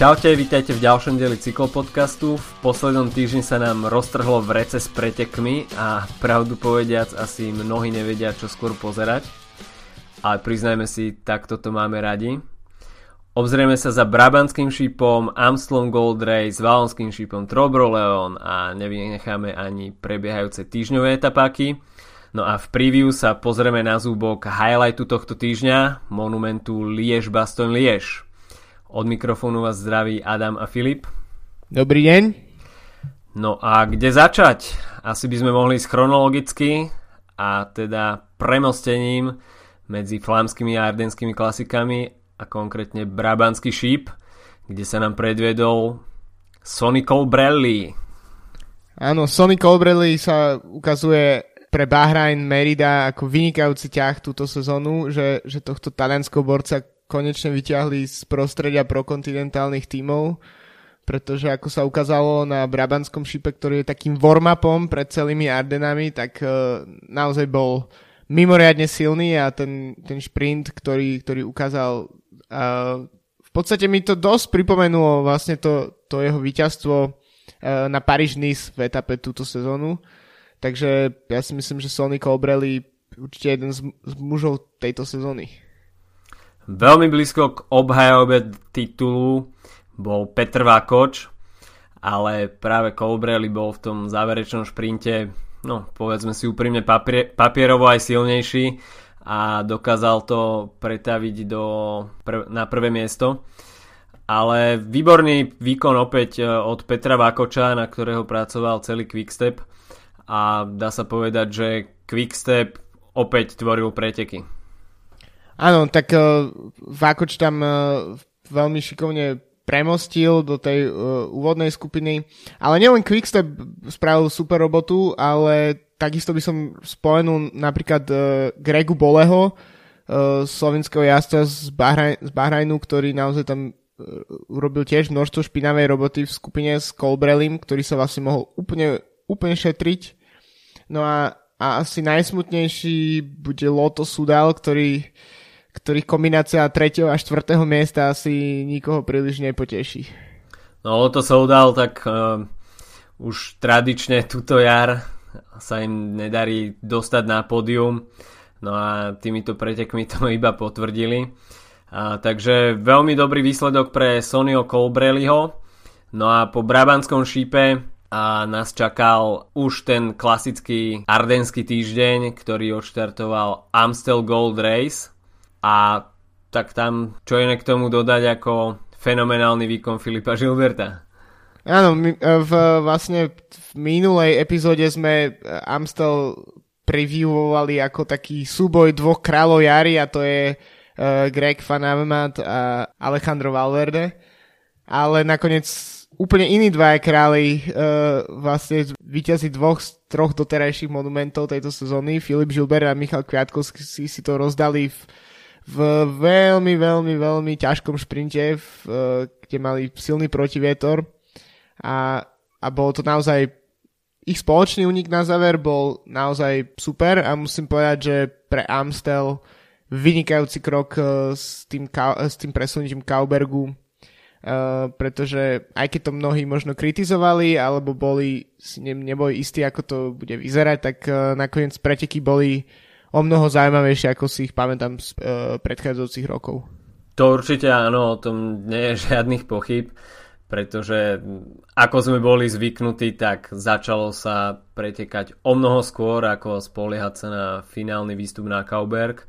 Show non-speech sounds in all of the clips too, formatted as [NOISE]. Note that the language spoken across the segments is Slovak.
Čaute, vítajte v ďalšom dieli cyklopodcastu. V poslednom týždni sa nám roztrhlo v rece s pretekmi a pravdu povediac asi mnohí nevedia, čo skôr pozerať. Ale priznajme si, takto to máme radi. Obzrieme sa za Brabantským šípom, Amstelom Gold Race, Valonským šípom Trobro Leon a nevynecháme ani prebiehajúce týždňové etapáky. No a v preview sa pozrieme na zúbok highlightu tohto týždňa, monumentu Liež-Bastogne-Liež. Od mikrofónu vás zdraví Adam a Filip. Dobrý deň. No a kde začať? Asi by sme mohli ísť chronologicky a teda premostením medzi flámskymi a ardenskými klasikami a konkrétne Brabantský šíp, kde sa nám predviedol Sonny Colbrelli. Áno, Sonny Colbrelli sa ukazuje pre Bahrain Merida ako vynikajúci ťah túto sezónu, že, že tohto talianského borca konečne vyťahli z prostredia prokontinentálnych tímov, pretože ako sa ukázalo na Brabanskom šipe, ktorý je takým warm-upom pred celými Ardenami, tak uh, naozaj bol mimoriadne silný a ten, ten šprint, ktorý, ktorý ukázal uh, v podstate mi to dosť pripomenulo vlastne to, to jeho víťazstvo uh, na Paríž-Nice v etape túto sezónu. Takže ja si myslím, že Sonny Colbrelli určite jeden z, z mužov tejto sezóny. Veľmi blízko k obhajobe titulu bol Petr Vákoč, ale práve Colbrelli bol v tom záverečnom šprinte, no povedzme si úprimne papier, papierovo aj silnejší a dokázal to pretaviť do, pr- na prvé miesto. Ale výborný výkon opäť e, od Petra Vákoča, na ktorého pracoval celý Quickstep a dá sa povedať, že Quickstep opäť tvoril preteky. Áno, tak uh, Vákoč tam uh, veľmi šikovne premostil do tej uh, úvodnej skupiny. Ale nielen Quickstep spravil super robotu, ale takisto by som spomenul napríklad uh, Gregu Boleho, uh, slovenského jazdca z, Bahraj, Bahrajnu, ktorý naozaj tam uh, urobil tiež množstvo špinavej roboty v skupine s Colbrelim, ktorý sa vlastne mohol úplne, úplne šetriť. No a, a asi najsmutnejší bude Loto Sudal, ktorý uh, ktorých kombinácia 3. a 4. miesta asi nikoho príliš nepoteší. No to sa udal, tak uh, už tradične túto jar sa im nedarí dostať na pódium. No a týmito pretekmi to [LAUGHS] iba potvrdili. A, takže veľmi dobrý výsledok pre Sonio Colbrelliho. No a po Brabanskom šípe a nás čakal už ten klasický ardenský týždeň, ktorý odštartoval Amstel Gold Race a tak tam čo je k tomu dodať ako fenomenálny výkon Filipa Žilberta. Áno, my, e, v, vlastne v minulej epizóde sme e, Amstel previewovali ako taký súboj dvoch kráľov jary a to je uh, Greg Van Avermaet a Alejandro Valverde. Ale nakoniec úplne iní dvaja králi uh, vlastne víťazi dvoch z troch doterajších monumentov tejto sezóny, Filip Žilber a Michal Kviatkovský si, si to rozdali v v veľmi, veľmi, veľmi ťažkom šprinte, v, e, kde mali silný protivietor a, a bolo to naozaj ich spoločný únik na záver bol naozaj super a musím povedať, že pre Amstel vynikajúci krok e, s tým, s tým presunutím Kaubergu, Uh, pretože aj keď to mnohí možno kritizovali alebo boli si ne, neboli istí, ako to bude vyzerať, tak nakoniec preteky boli o mnoho zaujímavejšie, ako si ich pamätám z uh, predchádzajúcich rokov. To určite áno, o tom nie je [LAUGHS] žiadnych pochyb, pretože ako sme boli zvyknutí, tak začalo sa pretekať o mnoho skôr, ako spoliehať sa na finálny výstup na Kauberg.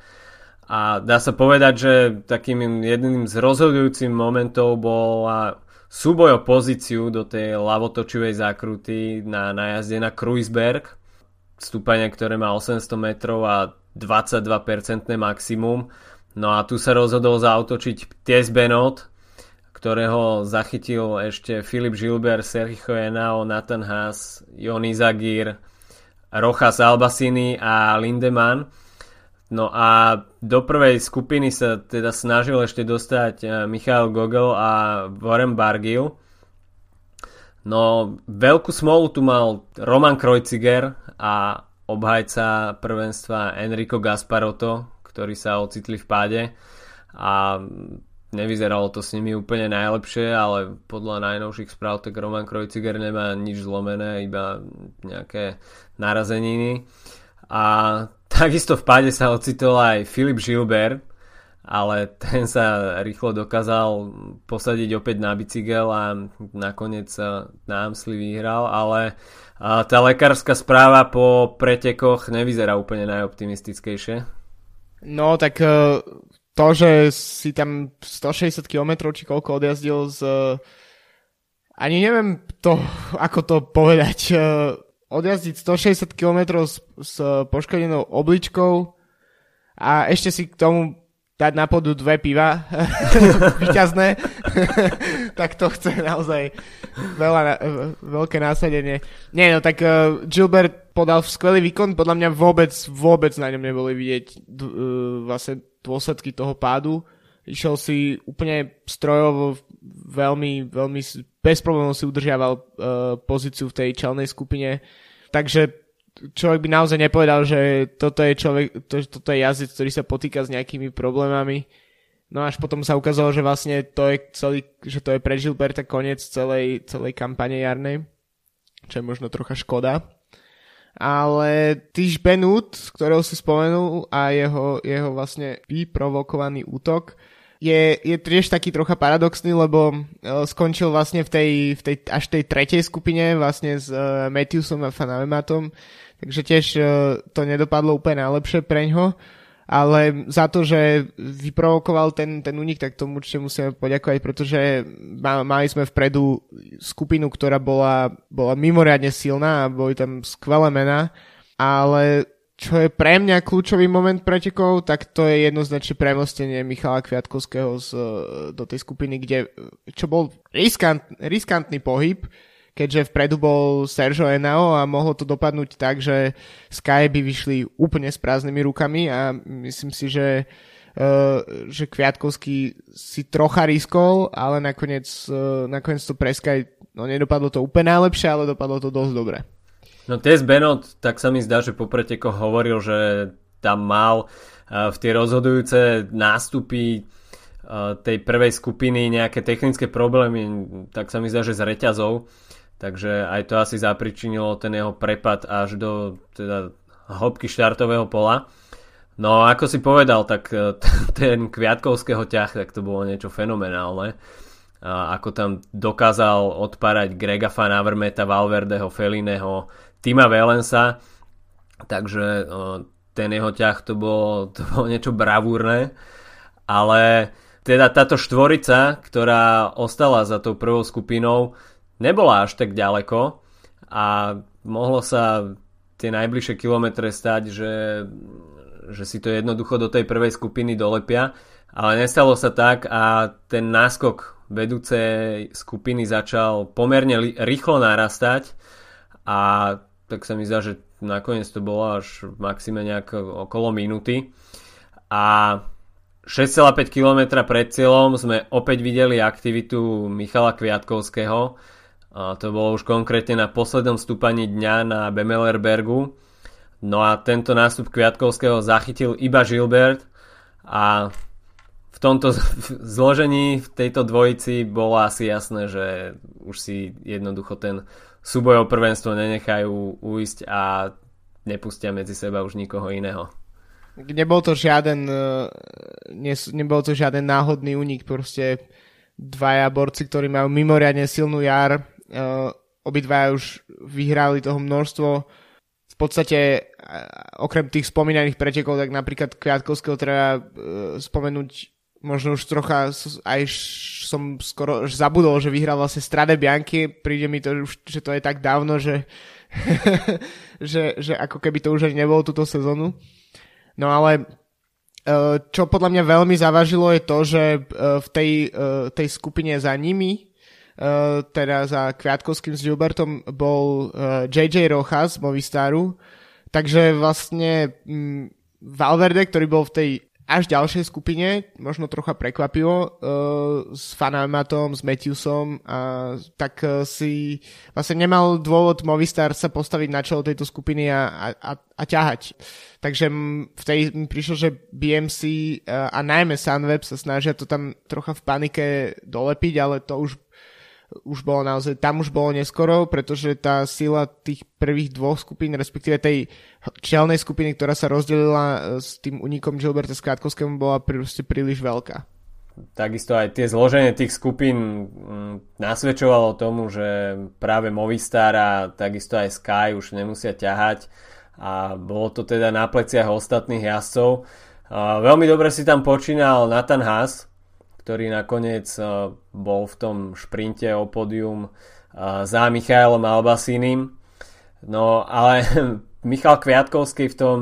A dá sa povedať, že takým jedným z rozhodujúcich momentov bola súboj o pozíciu do tej lavotočivej zákruty na najazde na Kruisberg, stúpania, ktoré má 800 metrov a 22% maximum. No a tu sa rozhodol zautočiť Ties Benot, ktorého zachytil ešte Filip Žilber, Sergio Henao, Nathan Haas, Joni Zagir, Rojas Albasini a Lindemann. No a do prvej skupiny sa teda snažil ešte dostať eh, Michal Gogel a Warren Bargil. No veľkú smolu tu mal Roman Kreuziger a obhajca prvenstva Enrico Gasparotto, ktorí sa ocitli v páde a nevyzeralo to s nimi úplne najlepšie, ale podľa najnovších správ tak Roman Krojciger nemá nič zlomené, iba nejaké narazeniny. A [LAUGHS] takisto v páde sa ocitol aj Filip Gilbert, ale ten sa rýchlo dokázal posadiť opäť na bicykel a nakoniec na Amsli vyhral, ale tá lekárska správa po pretekoch nevyzerá úplne najoptimistickejšie. No tak e, to, že si tam 160 km či koľko odjazdil z... Ani neviem to, [LAUGHS] ako to povedať. E, odjazdiť 160 km s, s poškodenou obličkou a ešte si k tomu dať na podu dve piva [LAUGHS] vyťazné, [LAUGHS] tak to chce naozaj veľa, veľké násadenie. Nie, no tak uh, Gilbert podal skvelý výkon, podľa mňa vôbec, vôbec na ňom neboli vidieť uh, vlastne dôsledky toho pádu. Išiel si úplne strojovo, veľmi, veľmi bez problémov si udržiaval uh, pozíciu v tej čelnej skupine. Takže človek by naozaj nepovedal, že toto je človek, to, toto je jazdec, ktorý sa potýka s nejakými problémami. No až potom sa ukázalo, že vlastne to je celý, že to je pre Gilberta koniec celej, celej kampane jarnej, čo je možno trocha škoda. Ale Tyš Benut, ktorého si spomenul a jeho, jeho vlastne vyprovokovaný útok, je, je tiež taký trocha paradoxný, lebo uh, skončil vlastne v tej, v tej, až tej tretej skupine vlastne s uh, Matthewsom a Fanavematom, takže tiež uh, to nedopadlo úplne najlepšie preňho, ale za to, že vyprovokoval ten, ten únik, tak tomu určite musíme poďakovať, pretože mali sme vpredu skupinu, ktorá bola, bola mimoriadne silná a boli tam skvelé mená, ale čo je pre mňa kľúčový moment pretekov, tak to je jednoznačne premostenie Michala Kviatkovského z, do tej skupiny, kde, čo bol riskant, riskantný pohyb, keďže vpredu bol Sergio Enao a mohlo to dopadnúť tak, že Sky by vyšli úplne s prázdnymi rukami a myslím si, že Uh, že Kviatkovský si trocha riskol, ale nakoniec, uh, nakoniec to pre Sky, no nedopadlo to úplne najlepšie, ale dopadlo to dosť dobre. No Tess Benot, tak sa mi zdá, že po pretekoch hovoril, že tam mal uh, v tie rozhodujúce nástupy uh, tej prvej skupiny nejaké technické problémy, tak sa mi zdá, že s reťazou. Takže aj to asi zapričinilo ten jeho prepad až do teda, hĺbky štartového pola. No ako si povedal, tak uh, [LAUGHS] ten kviatkovského ťah, tak to bolo niečo fenomenálne. Ako tam dokázal odpárať Grega Van Avermeta, Valverdeho, Felineho, Tima Valensa, takže ten jeho ťah to bolo, [LAUGHS] to bolo niečo bravúrne, ale teda táto štvorica, ktorá ostala za tou prvou skupinou, nebola až tak ďaleko a mohlo sa tie najbližšie kilometre stať, že, že si to jednoducho do tej prvej skupiny dolepia, ale nestalo sa tak a ten náskok vedúcej skupiny začal pomerne rýchlo narastať a tak sa mi zdá, že nakoniec to bolo až v maxime nejak okolo minúty. A 6,5 km pred cieľom sme opäť videli aktivitu Michala Kviatkovského. A to bolo už konkrétne na poslednom stúpaní dňa na Bemelerbergu. No a tento nástup Kviatkovského zachytil iba Gilbert a v tomto zložení v tejto dvojici bolo asi jasné, že už si jednoducho ten súboj o prvenstvo nenechajú uísť a nepustia medzi seba už nikoho iného. Nebol to žiaden, e, ne, nebol to žiaden náhodný únik, proste dvaja borci, ktorí majú mimoriadne silnú jar, uh, obidvaja už vyhrali toho množstvo. V podstate, okrem tých spomínaných pretekov, tak napríklad Kviatkovského treba spomenúť možno už trocha aj som skoro zabudol, že vyhral vlastne Strade Bianchi, príde mi to už, že to je tak dávno, že, [LAUGHS] že, že ako keby to už ani nebolo túto sezónu. No ale e, čo podľa mňa veľmi zavažilo je to, že e, v tej, e, tej skupine za nimi, teda za Kviatkovským s Gilbertom bol JJ Rojas z Movistaru, takže vlastne mm, Valverde, ktorý bol v tej až ďalšej skupine, možno trocha prekvapivo, uh, s Fanamatom, s Matthewsom, a tak uh, si vlastne nemal dôvod Movistar sa postaviť na čelo tejto skupiny a, a, a ťahať. Takže v tej mi prišlo, že BMC uh, a najmä Sunweb sa snažia to tam trocha v panike dolepiť, ale to už už bolo naozaj, tam už bolo neskoro, pretože tá sila tých prvých dvoch skupín, respektíve tej čelnej skupiny, ktorá sa rozdelila e, s tým unikom Gilberta Skátkovskému, bola proste príliš veľká. Takisto aj tie zloženie tých skupín mm, nasvedčovalo tomu, že práve Movistar a takisto aj Sky už nemusia ťahať a bolo to teda na pleciach ostatných jazdcov. Veľmi dobre si tam počínal Nathan Haas, ktorý nakoniec eh, bol v tom šprinte o pódium eh, za Michailom Albasínim. No ale [LAUGHS] Michal Kviatkovský v tom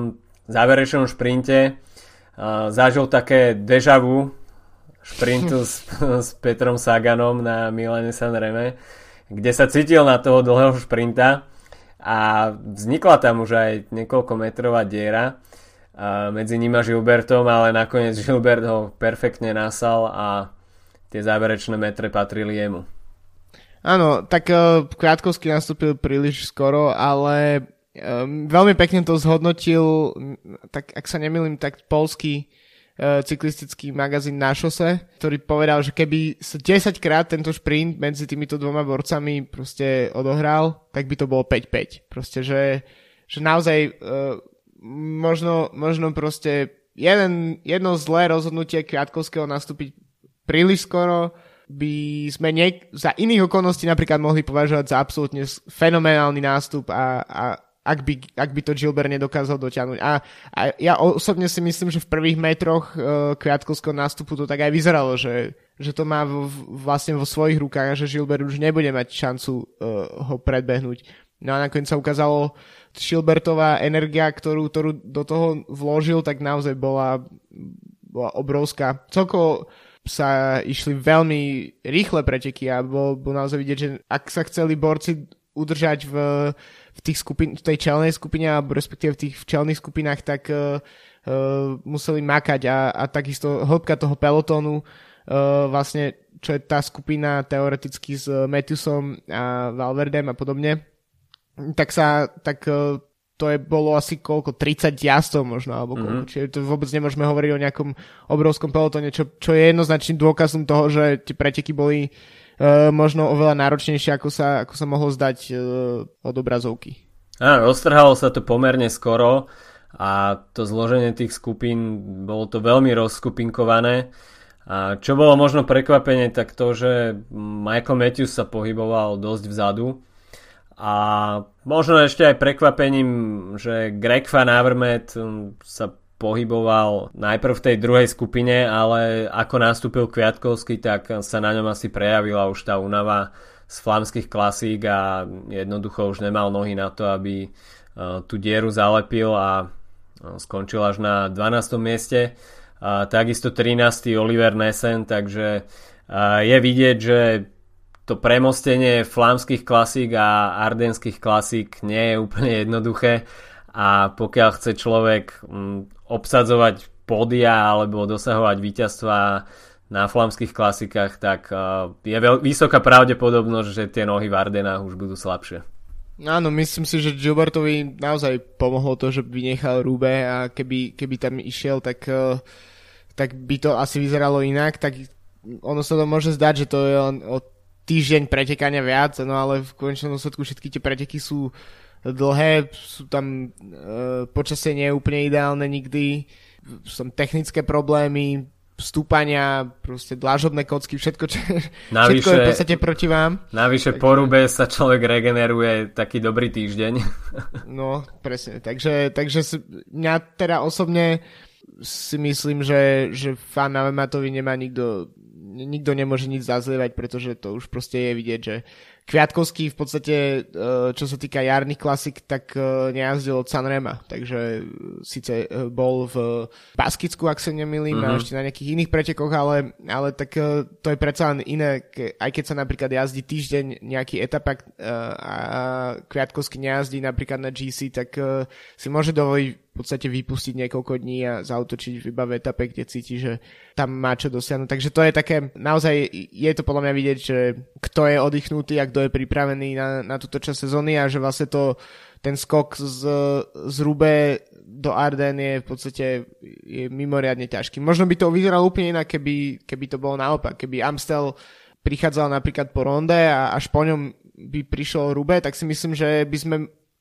záverečnom šprinte eh, zažil také deja vu šprintu s, [LAUGHS] s Petrom Saganom na Milane Sanreme, kde sa cítil na toho dlhého šprinta a vznikla tam už aj niekoľko metrová diera medzi ním a Gilbertom, ale nakoniec Gilbert ho perfektne nasal a tie záverečné metre patrili jemu. Áno, tak uh, Kviatkovský nastúpil príliš skoro, ale um, veľmi pekne to zhodnotil, tak ak sa nemýlim, tak polský uh, cyklistický magazín na šose, ktorý povedal, že keby sa 10 krát tento šprint medzi týmito dvoma borcami proste odohral, tak by to bolo 5-5. Proste, že, že naozaj uh, možno, možno proste jeden, jedno zlé rozhodnutie Kviatkovského nastúpiť príliš skoro by sme niek- za iných okolností napríklad mohli považovať za absolútne fenomenálny nástup a, a ak, by, ak by to Gilbert nedokázal dotiahnuť. A, a ja osobne si myslím, že v prvých metroch uh, Kviatkovského nástupu to tak aj vyzeralo, že, že to má v, vlastne vo svojich rukách a že Gilbert už nebude mať šancu uh, ho predbehnúť. No a nakoniec sa ukázalo, Schilbertová energia, ktorú, ktorú do toho vložil, tak naozaj bola, bola obrovská. Celkovo sa išli veľmi rýchle preteky a bol, bol naozaj vidieť, že ak sa chceli borci udržať v, v, tých skupin, v tej čelnej skupine alebo respektíve v tých čelných skupinách, tak uh, uh, museli makať a, a takisto hĺbka toho pelotónu uh, vlastne čo je tá skupina teoreticky s Matthewsom a Valverdem a podobne, tak sa, tak e, to je bolo asi koľko, 30 jazdov možno, alebo koľko, mm-hmm. čiže to vôbec nemôžeme hovoriť o nejakom obrovskom pelotone, čo, čo je jednoznačným dôkazom toho, že tie preteky boli uh, možno oveľa náročnejšie, ako sa, ako sa mohlo zdať uh, od obrazovky. Áno, roztrhalo sa to pomerne skoro a to zloženie tých skupín, bolo to veľmi rozskupinkované. A čo bolo možno prekvapenie, tak to, že Michael Matthews sa pohyboval dosť vzadu, a možno ešte aj prekvapením, že Greg Van Avermaet um, sa pohyboval najprv v tej druhej skupine, ale ako nastúpil Kviatkovský, tak sa na ňom asi prejavila už tá únava z flamských klasík a jednoducho už nemal nohy na to, aby uh, tú dieru zalepil a uh, skončil až na 12. mieste. Takisto 13. Oliver Nessen, takže uh, je vidieť, že to premostenie flámskych klasík a ardenských klasík nie je úplne jednoduché a pokiaľ chce človek mm, obsadzovať pódia alebo dosahovať víťazstva na flámskych klasikách, tak je veľ- vysoká pravdepodobnosť, že tie nohy v Ardenách už budú slabšie. Áno, myslím si, že Gilbertovi naozaj pomohlo to, že vynechal Rube a keby, keby tam išiel, tak, e, tak by to asi vyzeralo inak, tak ono sa to môže zdať, že to je len o týždeň pretekania viac, no ale v konečnom dôsledku všetky tie preteky sú dlhé, sú tam e, počasie nie je úplne ideálne nikdy, sú tam technické problémy, stúpania, proste dlážobné kocky, všetko, čo, navyše, všetko je v podstate proti vám. Navyše takže, po rube sa človek regeneruje taký dobrý týždeň. [LAUGHS] No, presne. Takže, takže mňa teda osobne si myslím, že, že fan Matovi nemá nikto nikto nemôže nič zazlievať, pretože to už proste je vidieť, že Kviatkovský v podstate, e, čo sa týka jarných klasik, tak e, nejazdil od Sanrema, takže síce bol v Baskicku, ak sa nemýlim, mm-hmm. a mhm. ešte na nejakých iných pretekoch, ale, ale tak to je predsa len iné, aj keď sa napríklad jazdí týždeň nejaký etapak a Kviatkovský nejazdí napríklad na GC, tak si môže dovoliť v podstate vypustiť niekoľko dní a zautočiť iba v etape, kde cíti, že tam má čo dosiahnuť. Takže to je také, naozaj je to podľa mňa vidieť, že kto je oddychnutý a kto je pripravený na, na túto časť sezóny a že vlastne to, ten skok z, z Rube do Arden je v podstate je mimoriadne ťažký. Možno by to vyzeralo úplne inak, keby, keby to bolo naopak. Keby Amstel prichádzal napríklad po ronde a až po ňom by prišiel Rube, tak si myslím, že by sme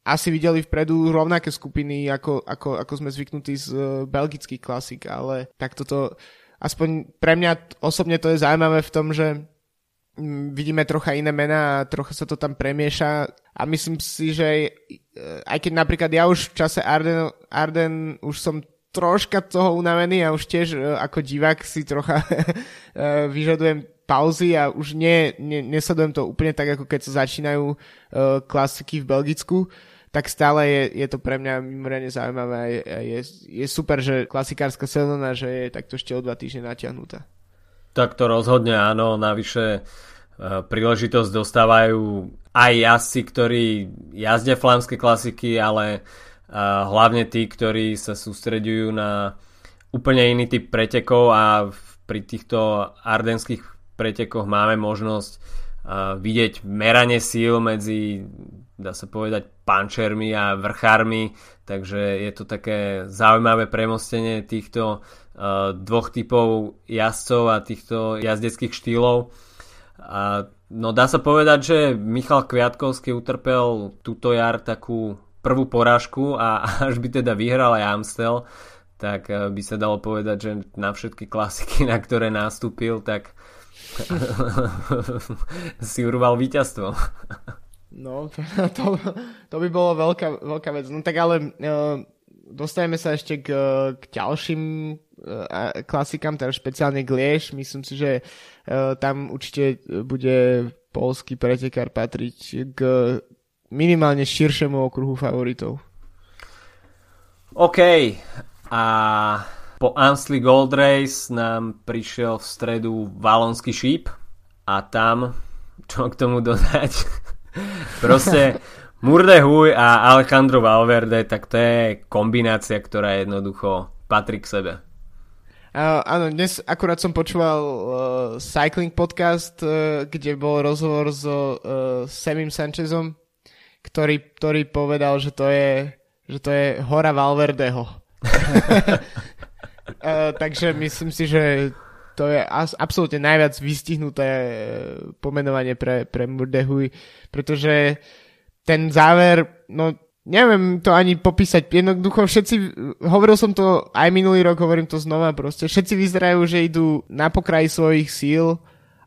asi videli vpredu rovnaké skupiny, ako, ako, ako sme zvyknutí z uh, belgických klasik, ale tak toto, aspoň pre mňa osobne to je zaujímavé v tom, že vidíme trocha iné mená a trocha sa to tam premieša a myslím si, že uh, aj keď napríklad ja už v čase Arden, Arden už som troška toho unavený a už tiež uh, ako divák si trocha uh, [LAUGHS] vyžadujem pauzy a už nie, nie, nesledujem to úplne tak, ako keď sa začínajú klasiky v Belgicku, tak stále je, je to pre mňa mimoriadne zaujímavé a je, je super, že klasikárska sezóna, že je takto ešte o dva týždne natiahnutá. Tak to rozhodne áno, navyše e, príležitosť dostávajú aj jazdci, ktorí jazdia flámske klasiky, ale e, hlavne tí, ktorí sa sústredujú na úplne iný typ pretekov a pri týchto ardenských pretekoch máme možnosť e, vidieť meranie síl medzi dá sa povedať, pančermi a vrchármi, takže je to také zaujímavé premostenie týchto uh, dvoch typov jazdcov a týchto jazdeckých štýlov. A, no dá sa povedať, že Michal Kviatkovský utrpel túto jar takú prvú porážku a [LAUGHS] až by teda vyhral aj Amstel, tak uh, by sa dalo povedať, že na všetky klasiky, na ktoré nastúpil, tak [LAUGHS] si urval víťazstvo. No, [LAUGHS] to, to, by bolo veľká, veľká vec. No tak ale uh, dostajeme sa ešte k, k ďalším uh, klasikám, teda špeciálne Glieš. Myslím si, že uh, tam určite bude polský pretekár patriť k minimálne širšiemu okruhu favoritov. OK. A po Ansley Gold Race nám prišiel v stredu Valonský šíp a tam, čo k tomu dodať, Proste Murdehuj a Alejandro Valverde, tak to je kombinácia, ktorá jednoducho patrí k sebe. Uh, áno, dnes akurát som počúval uh, Cycling podcast, uh, kde bol rozhovor so uh, Samim Sanchezom, ktorý, ktorý povedal, že to je, že to je hora Valverdeho. [LAUGHS] [LAUGHS] uh, takže myslím si, že to je absolútne najviac vystihnuté e, pomenovanie pre, pre Murdehuj, pretože ten záver, no neviem to ani popísať, jednoducho všetci, hovoril som to aj minulý rok, hovorím to znova proste, všetci vyzerajú, že idú na pokraji svojich síl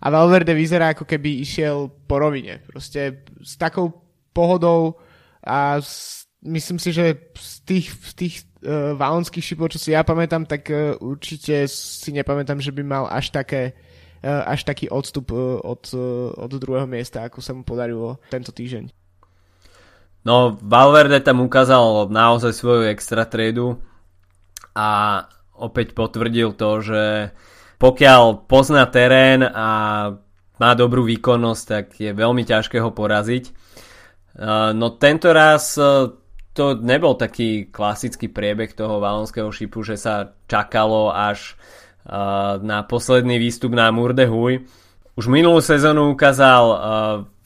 a Valverde vyzerá ako keby išiel po rovine, proste s takou pohodou a s, myslím si, že z tých, z tých uh, valonských šipov, čo si ja pamätám, tak uh, určite si nepamätám, že by mal až také uh, až taký odstup od, od druhého miesta, ako sa mu podarilo tento týždeň. No, Valverde tam ukázal naozaj svoju extra triedu a opäť potvrdil to, že pokiaľ pozná terén a má dobrú výkonnosť, tak je veľmi ťažké ho poraziť. No tento raz to nebol taký klasický priebeh toho valonského šipu, že sa čakalo až uh, na posledný výstup na Murdehuj. Už minulú sezónu ukázal uh,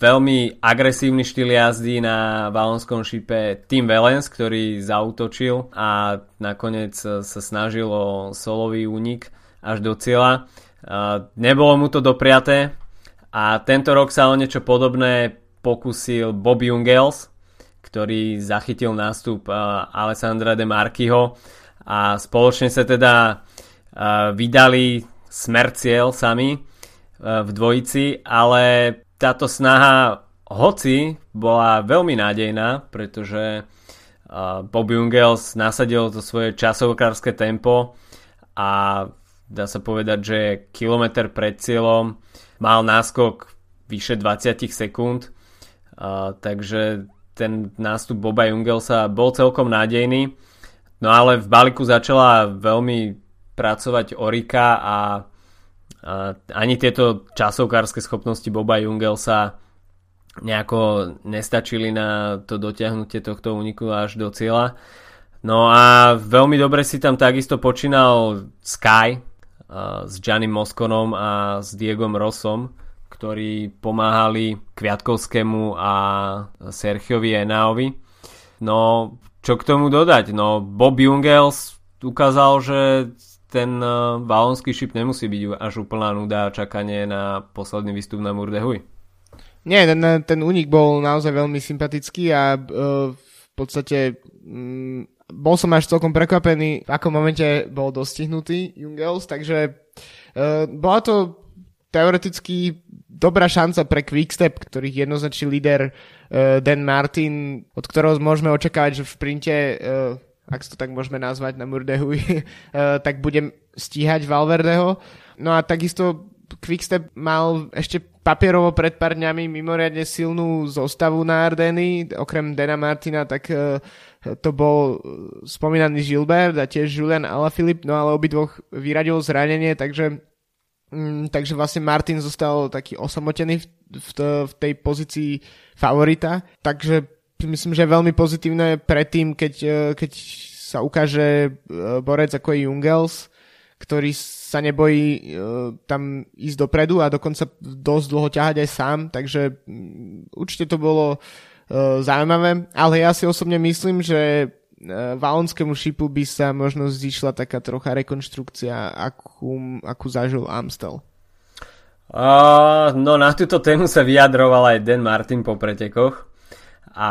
veľmi agresívny štýl jazdy na valonskom šipe Tim Valens, ktorý zautočil a nakoniec sa snažil o solový únik až do cieľa. Uh, nebolo mu to dopriaté a tento rok sa o niečo podobné pokusil Bobby Ungels, ktorý zachytil nástup Alessandra de Markyho a spoločne sa teda vydali smer cieľ sami v dvojici, ale táto snaha hoci bola veľmi nádejná, pretože Bob Jungels nasadil to svoje časovokárske tempo a dá sa povedať, že kilometr pred cieľom mal náskok vyše 20 sekúnd. Uh, takže ten nástup Boba Jungelsa bol celkom nádejný. No ale v Baliku začala veľmi pracovať Orika a, a ani tieto časovkárske schopnosti Boba Jungelsa nejako nestačili na to dotiahnutie tohto úniku až do cieľa. No a veľmi dobre si tam takisto počínal Sky s Giannim Moskonom a s Diegom Rossom, ktorí pomáhali Kviatkovskému a Sergiovi Enaovi. No, čo k tomu dodať? No, Bob Jungels ukázal, že ten valonský šip nemusí byť až úplná nuda a čakanie na posledný výstup na Murdehuj. Nie, ten, ten únik bol naozaj veľmi sympatický a uh, v podstate um, bol som až celkom prekvapený, v akom momente bol dostihnutý Jungels, takže uh, bola to teoreticky dobrá šanca pre Quickstep, ktorých jednoznačný líder uh, Dan Martin, od ktorého môžeme očakávať, že v sprinte, uh, ak to tak môžeme nazvať na Murdehu, uh, [LAUGHS] tak budem stíhať Valverdeho. No a takisto Quickstep mal ešte papierovo pred pár dňami mimoriadne silnú zostavu na Ardeny, okrem Dana Martina, tak uh, to bol spomínaný Gilbert a tiež Julian Alaphilippe, no ale obidvoch vyradil zranenie, takže, um, takže vlastne Martin zostal taký osamotený v, v, v tej pozícii favorita, takže myslím, že je veľmi pozitívne predtým, keď, uh, keď sa ukáže uh, borec ako je Jungels, ktorý sa nebojí uh, tam ísť dopredu a dokonca dosť dlho ťahať aj sám, takže um, určite to bolo zaujímavé, ale ja si osobne myslím, že valonskému šipu by sa možno zišla taká trocha rekonštrukcia, akú, akú zažil Amstel. Uh, no na túto tému sa vyjadroval aj Dan Martin po pretekoch a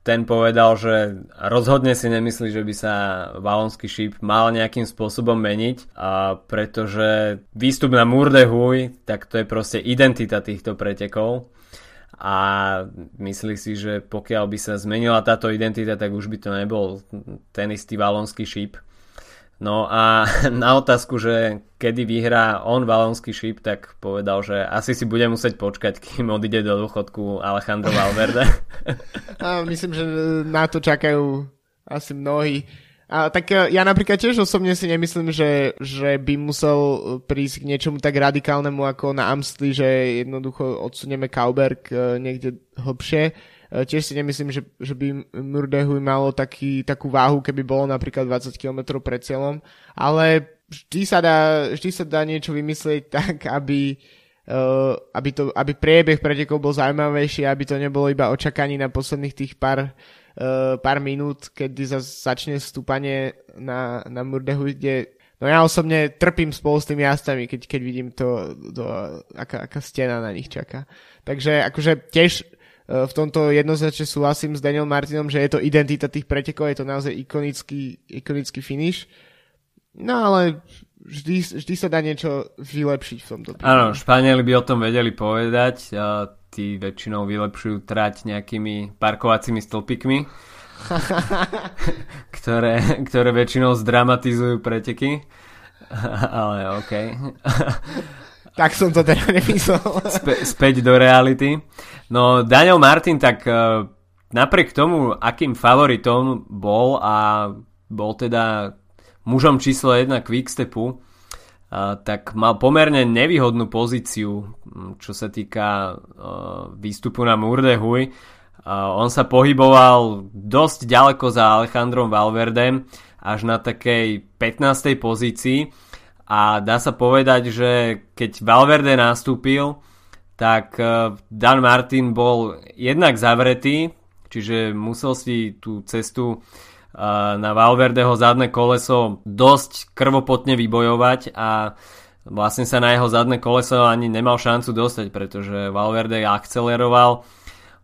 ten povedal, že rozhodne si nemyslí, že by sa valonský šíp mal nejakým spôsobom meniť, a pretože výstup na Murdehuj, tak to je proste identita týchto pretekov a myslí si, že pokiaľ by sa zmenila táto identita, tak už by to nebol ten istý valonský šíp. No a [LAUGHS] na otázku, že kedy vyhrá on valonský šíp, tak povedal, že asi si bude musieť počkať, kým odíde do dôchodku Alejandro Valverde. [LAUGHS] A myslím, že na to čakajú asi mnohí. A tak e, ja napríklad tiež osobne si nemyslím, že, že by musel prísť k niečomu tak radikálnemu ako na Amstli, že jednoducho odsunieme Kauberg e, niekde hlbšie. E, tiež si nemyslím, že, že by Murdehuj malo taký, takú váhu, keby bolo napríklad 20 km pred cieľom, ale vždy sa dá, vždy sa dá niečo vymyslieť [LAUGHS] tak, aby, uh, aby, to, aby priebeh pretekov bol zaujímavejší, aby to nebolo iba očakaní na posledných tých pár, pár minút, kedy sa začne stúpanie na, na Murdehuj, kde No ja osobne trpím spolu s tými jazdcami, keď, keď vidím to, to aká, aká stena na nich čaká. Takže akože tiež Eh, v tomto jednoznačne súhlasím s Daniel Martinom, že je to identita tých pretekov, je to naozaj ikonický, ikonický finish. No ale vždy, vždy sa dá niečo vylepšiť v tomto. Áno, Španieli by o tom vedeli povedať. Tí väčšinou vylepšujú trať nejakými parkovacími stĺpikmi, [LAUGHS] ktoré, ktoré väčšinou zdramatizujú preteky. [LAUGHS] ale OK. [LAUGHS] tak som to teda nemyslel. Spe, späť do reality. No Daniel Martin tak uh, napriek tomu, akým favoritom bol a bol teda mužom číslo 1 Quickstepu, tak mal pomerne nevýhodnú pozíciu, čo sa týka uh, výstupu na Murdehuj. On sa pohyboval dosť ďaleko za Alejandrom Valverdem, až na takej 15. pozícii a dá sa povedať, že keď Valverde nastúpil, tak eh, Dan Martin bol jednak zavretý, čiže musel si tú cestu na Valverdeho zadné koleso dosť krvopotne vybojovať a vlastne sa na jeho zadné koleso ani nemal šancu dostať, pretože Valverde akceleroval,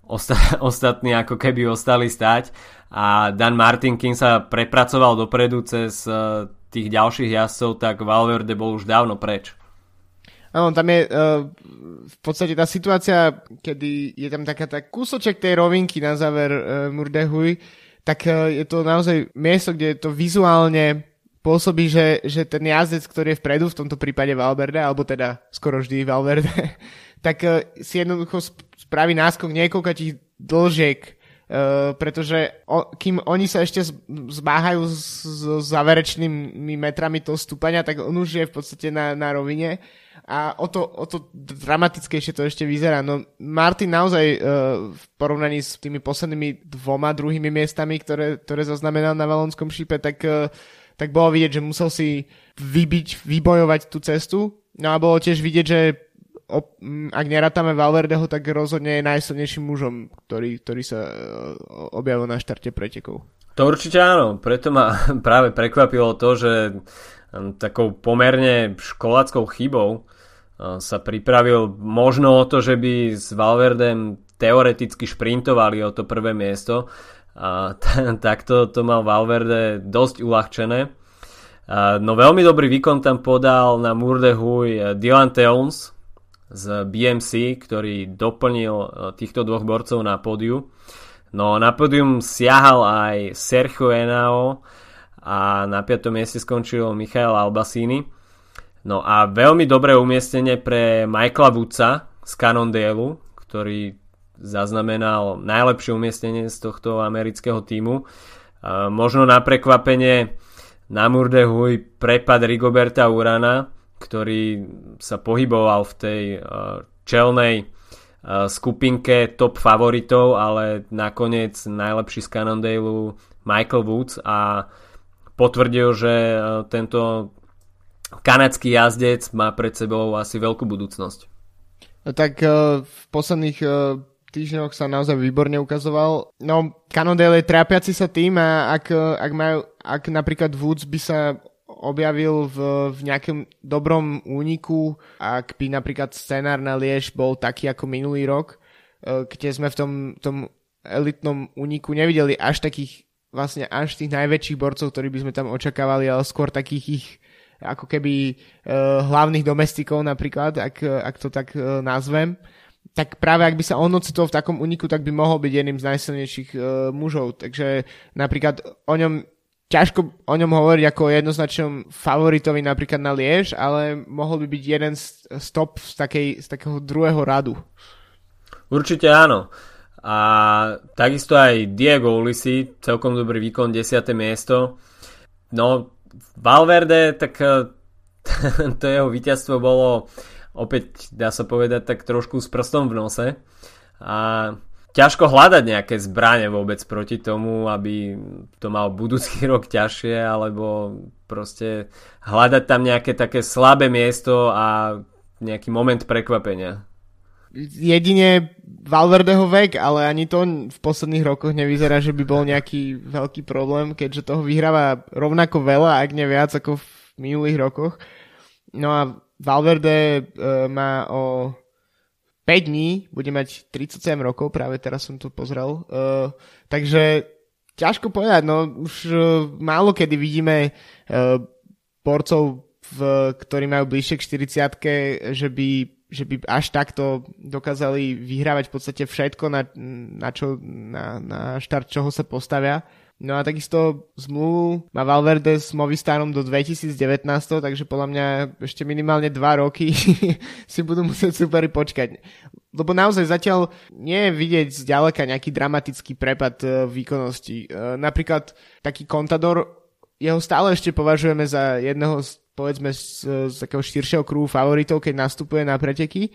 osta- [LAUGHS] ostatní ako keby ostali stať a Dan Martin, kým sa prepracoval dopredu cez eh, tých ďalších jazdcov, tak Valverde bol už dávno preč. Áno, tam je uh, v podstate tá situácia, kedy je tam taká tá kúsoček tej rovinky na záver uh, Murdehuj, tak uh, je to naozaj miesto, kde to vizuálne pôsobí, že, že ten jazdec, ktorý je vpredu, v tomto prípade Valverde, alebo teda skoro vždy Valverde, [LAUGHS] tak uh, si jednoducho spraví náskok niekoľko tých dlžiek Uh, pretože kým oni sa ešte zmáhajú s, s záverečnými metrami toho stúpania, tak on už je v podstate na, na rovine a o to, o to dramatickejšie to ešte vyzerá. No Martin naozaj uh, v porovnaní s tými poslednými dvoma druhými miestami, ktoré, ktoré zaznamenal na Valonskom šípe, tak, uh, tak bolo vidieť, že musel si vybiť, vybojovať tú cestu. No a bolo tiež vidieť, že ak nerátame Valverdeho, tak rozhodne je najsilnejším mužom, ktorý, ktorý sa e, objavil na štarte pretekov. To určite áno, preto ma [LAUGHS] práve prekvapilo to, že takou pomerne školáckou chybou sa pripravil možno o to, že by s Valverdem teoreticky šprintovali o to prvé miesto. A t- [LAUGHS] takto to mal Valverde dosť uľahčené. No veľmi dobrý výkon tam podal na Murdehuj Dylan Teuns, z BMC, ktorý doplnil e, týchto dvoch borcov na pódiu. No na pódium siahal aj Sergio Enao a na 5. mieste skončil Michael Albasini. No a veľmi dobré umiestnenie pre Michaela Woodsa z Cannondale, ktorý zaznamenal najlepšie umiestnenie z tohto amerického týmu. Možno na prekvapenie na Murdehuj prepad Rigoberta Urana, ktorý sa pohyboval v tej uh, čelnej uh, skupinke top favoritov, ale nakoniec najlepší z Cannondale Michael Woods a potvrdil, že uh, tento kanadský jazdec má pred sebou asi veľkú budúcnosť. No tak v posledných týždňoch sa naozaj výborne ukazoval. No, Cannondale je trápiaci sa tým a ak, ak, majú, ak napríklad Woods by sa objavil v, v nejakom dobrom úniku, ak by napríklad scenár na Liež bol taký ako minulý rok, kde sme v tom, tom elitnom úniku nevideli až takých vlastne až tých najväčších borcov, ktorí by sme tam očakávali, ale skôr takých ich ako keby uh, hlavných domestikov napríklad, ak, ak to tak uh, nazvem, tak práve ak by sa on ocitol v takom úniku, tak by mohol byť jedným z najsilnejších uh, mužov. Takže napríklad o ňom ťažko o ňom hovoriť ako o jednoznačnom favoritovi napríklad na Liež, ale mohol by byť jeden stop z, takej, z takého druhého radu. Určite áno. A takisto aj Diego Ulisi, celkom dobrý výkon, 10. miesto. No, Valverde, tak [LAUGHS] to jeho víťazstvo bolo opäť, dá sa povedať, tak trošku s prstom v nose. A ťažko hľadať nejaké zbranie vôbec proti tomu, aby to mal budúci [LAUGHS] rok ťažšie, alebo proste hľadať tam nejaké také slabé miesto a nejaký moment prekvapenia. Jedine Valverdeho vek, ale ani to v posledných rokoch nevyzerá, že by bol nejaký veľký problém, keďže toho vyhráva rovnako veľa, ak nie viac ako v minulých rokoch. No a Valverde e, má o 5 dní bude mať 37 rokov, práve teraz som to pozrel. Uh, takže ťažko povedať, no už uh, málo kedy vidíme uh, borcov, v, ktorí majú bližšie k 40 že by, že by až takto dokázali vyhrávať v podstate všetko, na, na, čo, na, na štart čoho sa postavia. No a takisto zmluvu má Valverde s Movistarom do 2019, takže podľa mňa ešte minimálne 2 roky [LAUGHS] si budú musieť superi počkať. Lebo naozaj zatiaľ nie je vidieť zďaleka nejaký dramatický prepad e, výkonnosti. E, napríklad taký Contador, jeho stále ešte považujeme za jedného z, povedzme z, z takého širšieho kruhu favoritov, keď nastupuje na preteky.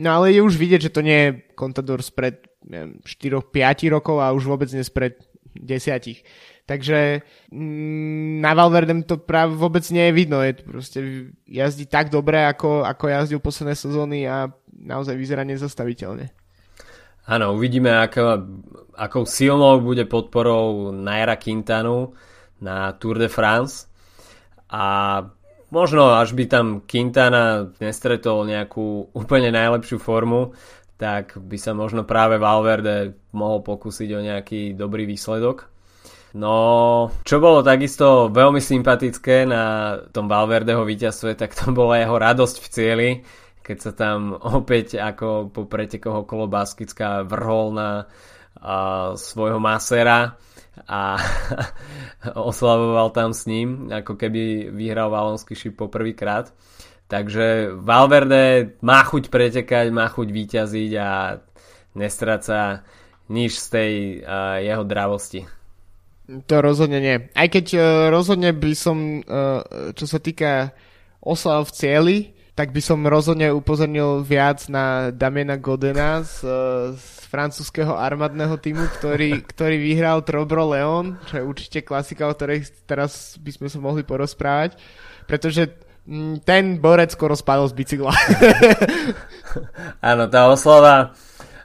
No ale je už vidieť, že to nie je Contador spred 4-5 rokov a už vôbec nie spred desiatich. Takže mm, na Valverdem to práve vôbec nie je vidno. Je proste jazdí tak dobre, ako, ako jazdil posledné sezóny a naozaj vyzerá nezastaviteľne. Áno, uvidíme, ako, akou silnou bude podporou Naira Quintanu na Tour de France. A možno až by tam Quintana nestretol nejakú úplne najlepšiu formu, tak by sa možno práve Valverde mohol pokúsiť o nejaký dobrý výsledok. No, čo bolo takisto veľmi sympatické na tom Valverdeho víťazstve, tak to bola jeho radosť v cieli, keď sa tam opäť ako po pretekoch okolo Baskická vrhol na a, svojho masera a [LAUGHS] oslavoval tam s ním, ako keby vyhral Valonský šip poprvýkrát Takže Valverde má chuť pretekať, má chuť vyťaziť a nestráca nič z tej uh, jeho dravosti. To rozhodne nie. Aj keď uh, rozhodne by som, uh, čo sa týka oslav v cieli, tak by som rozhodne upozornil viac na Damiena Godena z, z francúzského armádneho týmu, ktorý, [LAUGHS] ktorý vyhral Trobro Leon, čo je určite klasika, o ktorej teraz by sme sa mohli porozprávať, pretože ten borec skoro spadol z bicykla. [LAUGHS] Áno, tá oslava,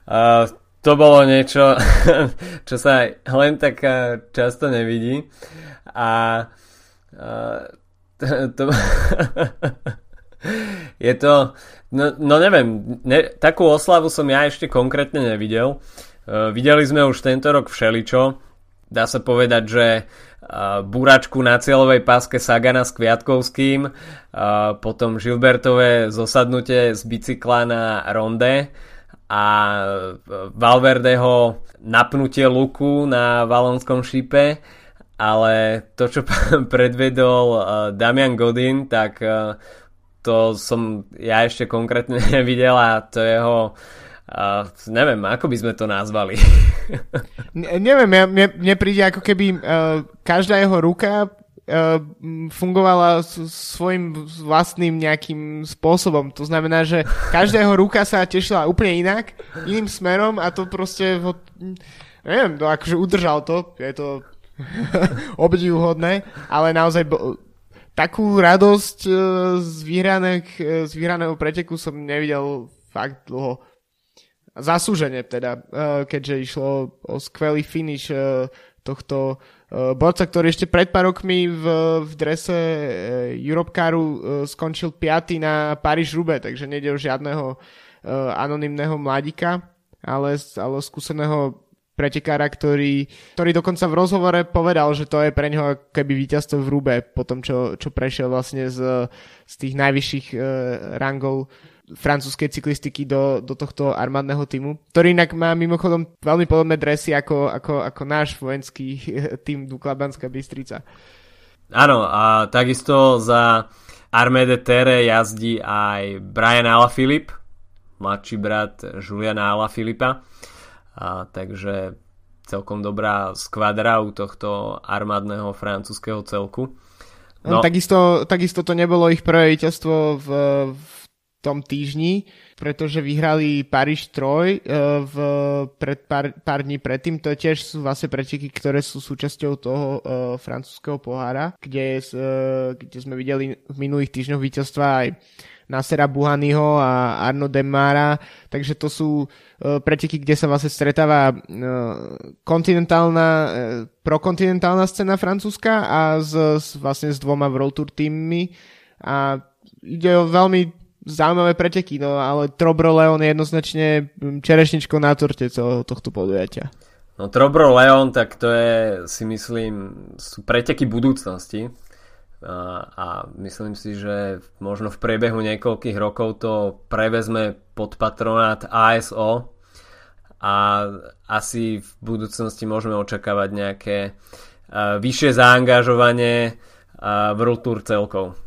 uh, to bolo niečo, [LAUGHS] čo sa len tak uh, často nevidí. A uh, to, to je to, no, no neviem, ne, takú oslavu som ja ešte konkrétne nevidel. Uh, videli sme už tento rok všeličo. Dá sa povedať, že buračku na cieľovej páske Sagana s Kviatkovským, potom Žilbertové zosadnutie z bicykla na ronde a Valverdeho napnutie luku na valonskom šípe, ale to, čo [LAUGHS] predvedol Damian Godin, tak to som ja ešte konkrétne [LAUGHS] nevidel a to jeho a neviem, ako by sme to nazvali. [LAUGHS] ne, neviem, ja, mne, mne príde ako keby uh, každá jeho ruka uh, fungovala svojim vlastným nejakým spôsobom. To znamená, že každá jeho ruka sa tešila úplne inak, iným smerom a to proste ho, neviem, to akože udržal to, je to [LAUGHS] obdivuhodné, ale naozaj takú radosť uh, z, vyhraných, z vyhraného preteku som nevidel fakt dlho zasúžene teda, eh, keďže išlo o skvelý finish eh, tohto borca, ktorý ešte pred pár rokmi v, v drese Europcaru skončil 5. na Paríž-Roubaix, takže nejde o žiadneho anonymného mladíka, ale, ale skúseného pretekára, ktorý, ktorý dokonca v rozhovore povedal, že to je pre neho keby víťazstvo v Rube po tom, čo, čo prešiel vlastne z, z tých najvyšších uh, rangov francúzskej cyklistiky do, do tohto armádneho týmu, ktorý inak má mimochodom veľmi podobné dresy ako, ako, ako náš vojenský tým Dukla Banská Bystrica. Áno, a takisto za Armée de Terre jazdí aj Brian Alaphilippe, mladší brat Juliana Alaphilippa. A, takže celkom dobrá skvadra u tohto armádneho francúzského celku. No. Takisto, takisto to nebolo ich prvé víťazstvo v, v tom týždni, pretože vyhrali Paríž Troj uh, v, pred pár, pár dní predtým. To tiež sú vlastne preteky, ktoré sú súčasťou toho uh, francúzského pohára, kde, uh, kde sme videli v minulých týždňoch víťazstva aj Nasera Buhanyho a Arno Demara, takže to sú uh, preteky, kde sa vlastne stretáva uh, kontinentálna, uh, prokontinentálna scéna francúzska a s, vlastne s dvoma World Tour týmmi a ide o veľmi zaujímavé preteky, no ale Trobro Leon je jednoznačne čerešničkou na torte celého tohto podujatia. No Trobro Leon, tak to je, si myslím, sú preteky budúcnosti a, myslím si, že možno v priebehu niekoľkých rokov to prevezme pod patronát ASO a asi v budúcnosti môžeme očakávať nejaké uh, vyššie zaangažovanie uh, World Tour celkov.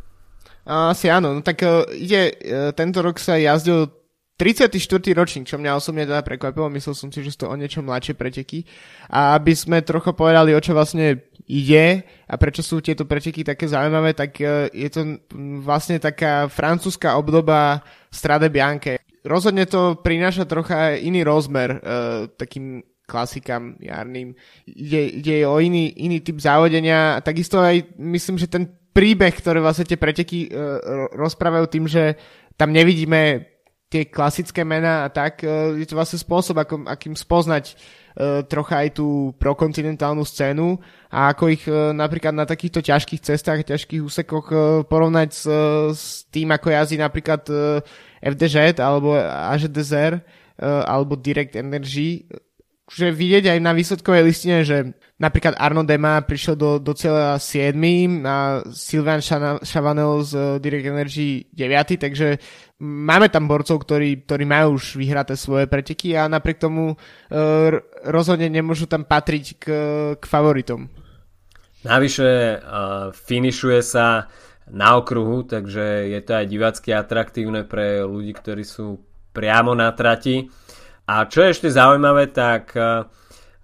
Asi áno, no tak uh, ide, tento rok sa jazdil 34. ročník, čo mňa osobne teda prekvapilo, myslel som si, že sú to o niečo mladšie preteky. A aby sme trochu povedali, o čo vlastne ide a prečo sú tieto preteky také zaujímavé, tak uh, je to vlastne taká francúzska obdoba Strade Bianche. Rozhodne to prináša trocha iný rozmer uh, takým klasikám jarným. Ide, ide o iný, iný typ závodenia. Takisto aj myslím, že ten príbeh, ktoré vlastne tie preteky uh, rozprávajú tým, že tam nevidíme tie klasické mená a tak, je to vlastne spôsob, akým spoznať trocha aj tú prokontinentálnu scénu a ako ich uh, napríklad na takýchto ťažkých cestách, ťažkých úsekoch uh, porovnať s, s tým, ako jazdí napríklad FDŽ alebo uh, alebo Direct Energy, že vidieť aj na výsledkovej listine, že napríklad Arno Dema prišiel do, do cieľa 7. a Sylvain Chavanel z uh, Direct Energy 9. Takže máme tam borcov, ktorí, ktorí majú už vyhraté svoje preteky a napriek tomu uh, rozhodne nemôžu tam patriť k, k favoritom. Navyše uh, finišuje sa na okruhu, takže je to aj divácky atraktívne pre ľudí, ktorí sú priamo na trati. A čo je ešte zaujímavé, tak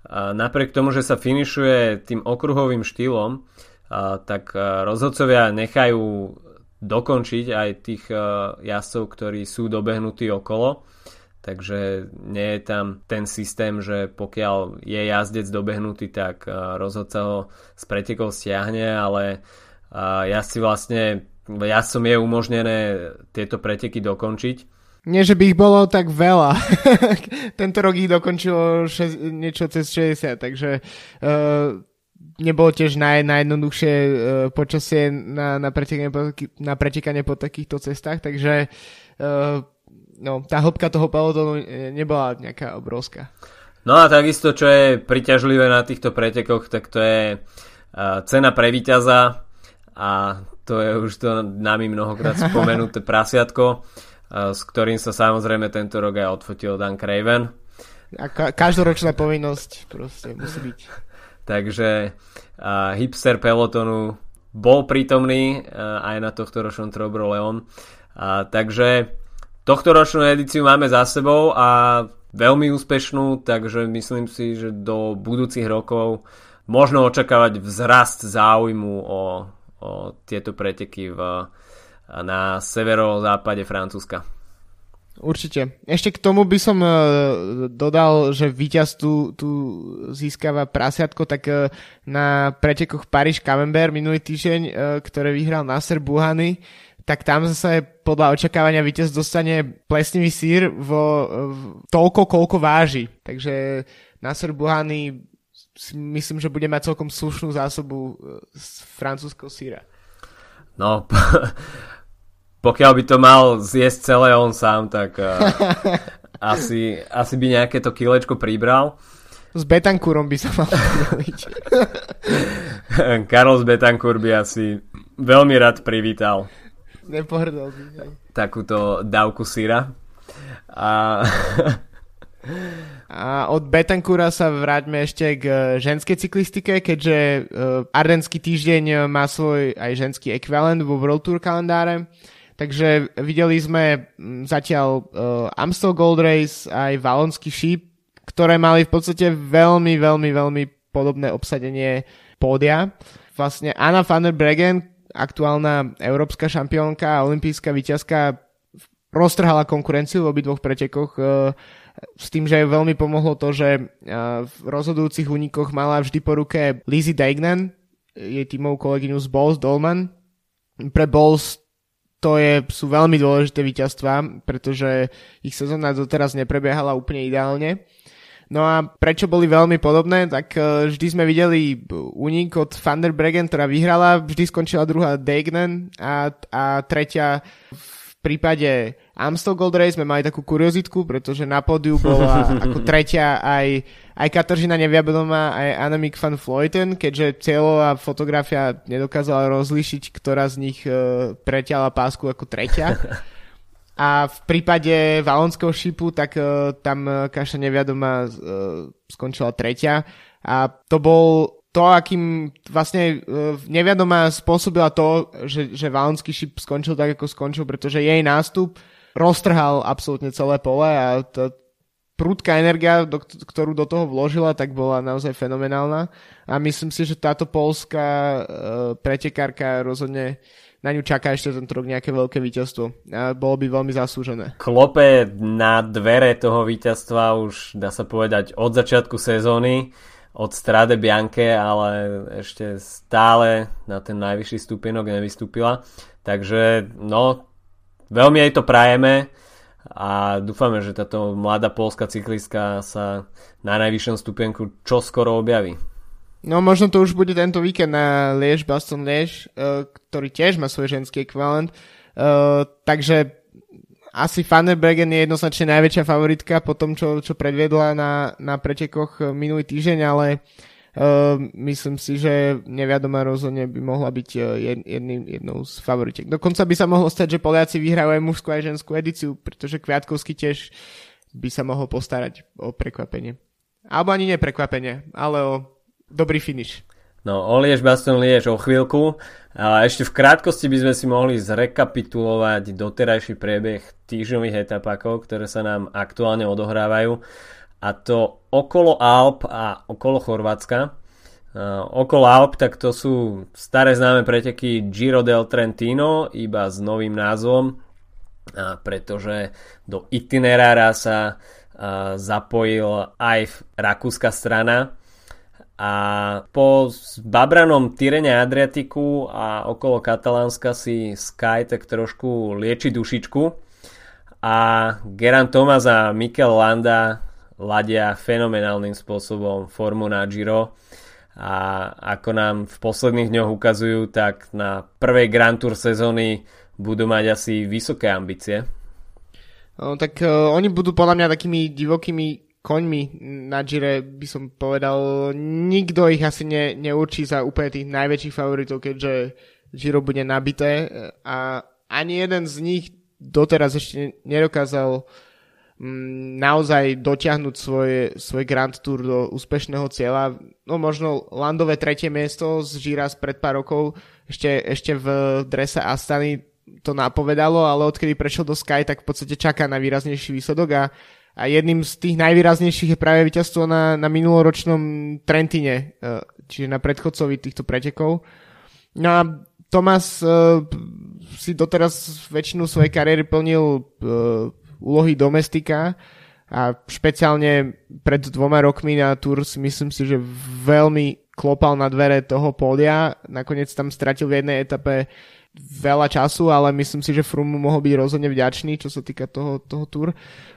napriek tomu, že sa finišuje tým okruhovým štýlom, tak rozhodcovia nechajú dokončiť aj tých jazdcov, ktorí sú dobehnutí okolo. Takže nie je tam ten systém, že pokiaľ je jazdec dobehnutý, tak rozhodca ho z pretekov stiahne, ale ja si vlastne jazdcom je umožnené tieto preteky dokončiť nie, že by ich bolo tak veľa. [LAUGHS] Tento rok ich dokončilo šes, niečo cez 60, takže uh, nebolo tiež naj, najjednoduchšie uh, počasie na, na, pretekanie po, na pretekanie po takýchto cestách, takže uh, no, tá hĺbka toho pelotonu nebola nejaká obrovská. No a takisto, čo je priťažlivé na týchto pretekoch, tak to je uh, cena pre víťaza a to je už to nami mnohokrát spomenuté prasiatko [LAUGHS] s ktorým sa samozrejme tento rok aj odfotil Dan Craven. A ka- každoročná povinnosť proste musí byť. [LAUGHS] Takže uh, hipster pelotonu bol prítomný uh, aj na tohto ročnom Trobro Leon. Uh, takže tohto ročnú edíciu máme za sebou a veľmi úspešnú, takže myslím si, že do budúcich rokov možno očakávať vzrast záujmu o, o tieto preteky v na severozápade Francúzska. Určite. Ešte k tomu by som uh, dodal, že víťaz tu, tu získava prasiatko, tak uh, na pretekoch Paríž Camembert minulý týždeň, uh, ktoré vyhral Nasser Buhany, tak tam zase podľa očakávania víťaz dostane plesnivý sír vo, toľko, koľko váži. Takže Nasser Buhany myslím, že bude mať celkom slušnú zásobu z francúzského síra. No, [LAUGHS] pokiaľ by to mal zjesť celé on sám, tak uh, [LAUGHS] asi, asi by nejaké to kilečko pribral. S Betancúrom by sa mal [LAUGHS] Karol z Betancourt by asi veľmi rád privítal. Nepohrdol by. Takúto dávku syra. A... [LAUGHS] A od Betancura sa vráťme ešte k ženskej cyklistike, keďže uh, Ardenský týždeň má svoj aj ženský ekvivalent vo World Tour kalendáre. Takže videli sme zatiaľ uh, Amstel Gold Race aj Valonský šíp, ktoré mali v podstate veľmi, veľmi, veľmi podobné obsadenie pódia. Vlastne Anna van der Bregen, aktuálna európska šampiónka a olimpijská víťazka, roztrhala konkurenciu v obidvoch pretekoch uh, s tým, že veľmi pomohlo to, že uh, v rozhodujúcich únikoch mala vždy po ruke Lizzie Degnan, jej tímovú kolegyňu z Bols Dolman. Pre Bols to je, sú veľmi dôležité víťazstva, pretože ich sezóna doteraz neprebiehala úplne ideálne. No a prečo boli veľmi podobné, tak e, vždy sme videli únik od Van der Bregen, ktorá vyhrala, vždy skončila druhá Degnen a, a tretia v prípade Amstel Gold Race sme mali takú kuriozitku, pretože na pódiu bola [LAUGHS] ako tretia aj, aj Katarzyna Neviabedomá, aj Annemiek van Vleuten, keďže cieľová fotografia nedokázala rozlišiť, ktorá z nich uh, preťala pásku ako tretia. [LAUGHS] A v prípade Valonského šipu, tak uh, tam Kaša Neviadomá uh, skončila tretia. A to bol to, akým vlastne uh, neviadomá spôsobila to, že, že Valonský šip skončil tak, ako skončil, pretože jej nástup roztrhal absolútne celé pole a tá prúdka energia, do, ktorú do toho vložila, tak bola naozaj fenomenálna a myslím si, že táto polská uh, pretekárka rozhodne na ňu čaká ešte tento rok nejaké veľké víťazstvo. A bolo by veľmi zaslúžené. Klope na dvere toho víťazstva už dá sa povedať od začiatku sezóny, od Strade Bianche, ale ešte stále na ten najvyšší stupienok nevystúpila. Takže no, veľmi jej to prajeme a dúfame, že táto mladá polská cyklistka sa na najvyššom stupienku čo skoro objaví. No možno to už bude tento víkend na Liež, Baston Liež, uh, ktorý tiež má svoj ženský ekvivalent. Uh, takže asi Fannerbergen je jednoznačne najväčšia favoritka po tom, čo, čo predviedla na, na pretekoch minulý týždeň, ale uh, myslím si, že neviadoma rozhodne by mohla byť uh, jedným, jednou z favoritiek. Dokonca by sa mohlo stať, že Poliaci vyhrajú aj mužskú aj ženskú edíciu, pretože Kviatkovský tiež by sa mohol postarať o prekvapenie. Alebo ani neprekvapenie, ale o dobrý finish. No, Olieš Baston Liež o chvíľku. A ešte v krátkosti by sme si mohli zrekapitulovať doterajší priebeh týždňových etapákov, ktoré sa nám aktuálne odohrávajú. A to okolo Alp a okolo Chorvátska. Uh, okolo Alp, tak to sú staré známe preteky Giro del Trentino, iba s novým názvom, uh, pretože do itinerára sa uh, zapojil aj rakúska strana, a po babranom Tyrene Adriatiku a okolo Katalánska si Sky tak trošku lieči dušičku a Geran Thomas a Mikel Landa ladia fenomenálnym spôsobom formu na Giro a ako nám v posledných dňoch ukazujú, tak na prvej Grand Tour sezóny budú mať asi vysoké ambície. No, tak uh, oni budú podľa mňa takými divokými koňmi na Gire by som povedal, nikto ich asi ne, neurčí za úplne tých najväčších favoritov, keďže Giro bude nabité a ani jeden z nich doteraz ešte nedokázal mm, naozaj dotiahnuť svoje, svoj Grand Tour do úspešného cieľa. No možno landové tretie miesto z Gira pred pár rokov, ešte, ešte v drese Astany to napovedalo, ale odkedy prešiel do Sky, tak v podstate čaká na výraznejší výsledok a a jedným z tých najvýraznejších je práve víťazstvo na, na minuloročnom Trentine, e, čiže na predchodcovi týchto pretekov. No a Tomas uh, si doteraz väčšinu svojej kariéry plnil uh, úlohy domestika a špeciálne pred dvoma rokmi na Tour si myslím si, že veľmi klopal na dvere toho pódia. Nakoniec tam stratil v jednej etape veľa času, ale myslím si, že Froome mohol byť rozhodne vďačný, čo sa týka toho, toho Tour.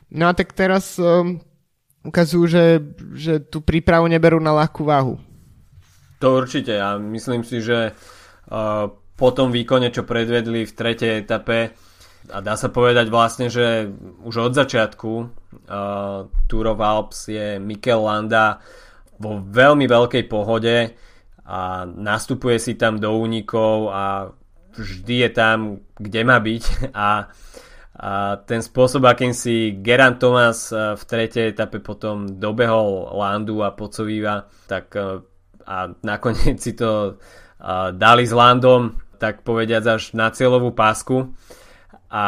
No a tak teraz um, ukazujú, že, že tú prípravu neberú na ľahkú váhu. To určite. Ja myslím si, že uh, po tom výkone, čo predvedli v tretej etape, a dá sa povedať vlastne, že už od začiatku uh, Tour of Alps je Mikel Landa vo veľmi veľkej pohode a nastupuje si tam do únikov a vždy je tam, kde má byť [LAUGHS] a a ten spôsob, akým si Geran Thomas e, v tretej etape potom dobehol Landu a Pocovíva, tak e, a nakoniec si to e, dali s Landom, tak povediať až na cieľovú pásku. A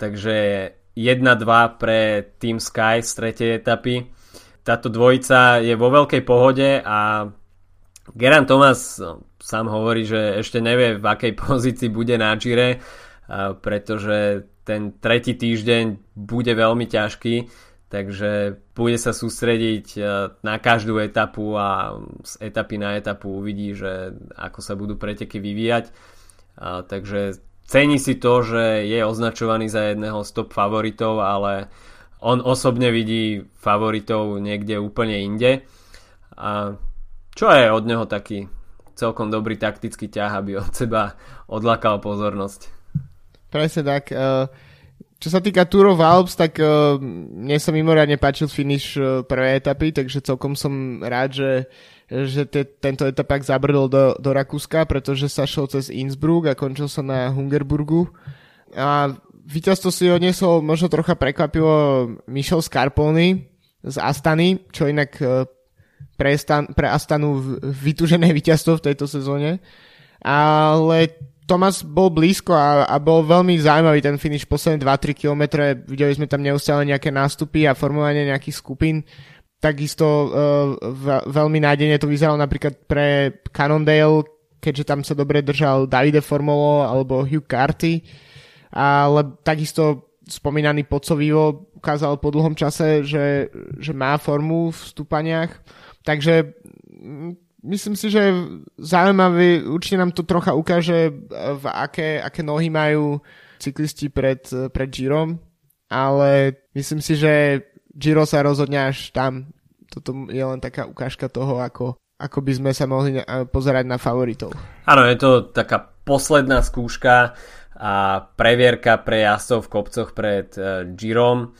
takže 1-2 pre Team Sky z tretej etapy. Táto dvojica je vo veľkej pohode a Geran Thomas sám hovorí, že ešte nevie v akej [LAUGHS] pozícii bude na Gire, pretože ten tretí týždeň bude veľmi ťažký, takže bude sa sústrediť e, na každú etapu a z etapy na etapu uvidí, že ako sa budú preteky vyvíjať. Takže cení si to, že je označovaný za jedného z top favoritov, ale on osobne vidí favoritov niekde úplne inde. A čo je od neho taký celkom dobrý taktický ťah, aby od seba odlakal pozornosť. Presne tak. Eh, čo sa týka Tour of Alps, tak eh, mne sa mimoriadne páčil finish eh, prvej etapy, takže celkom som rád, že, že te, tento etapak zabrdol do, do Rakúska, pretože sa šel cez Innsbruck a končil sa na Hungerburgu. A víťazstvo si odnesol možno trocha prekvapivo Michel Scarponi z Astany, čo inak pre, Stan, pre Astanu vytužené [LAUGHS] víťazstvo v tejto sezóne. Ale Tomas bol blízko a, a bol veľmi zaujímavý ten finish posledné 2-3 km. Videli sme tam neustále nejaké nástupy a formovanie nejakých skupín. Takisto uh, veľmi nádejne to vyzeralo napríklad pre Cannondale, keďže tam sa dobre držal Davide Formolo alebo Hugh Carty. Ale takisto spomínaný Pocovivo ukázal po dlhom čase, že, že má formu v stúpaniach. Takže myslím si, že zaujímavé, určite nám to trocha ukáže, v aké, aké nohy majú cyklisti pred, pred Girom, ale myslím si, že Giro sa rozhodne až tam. Toto je len taká ukážka toho, ako, ako by sme sa mohli pozerať na favoritov. Áno, je to taká posledná skúška a previerka pre jazdcov v kopcoch pred Girom.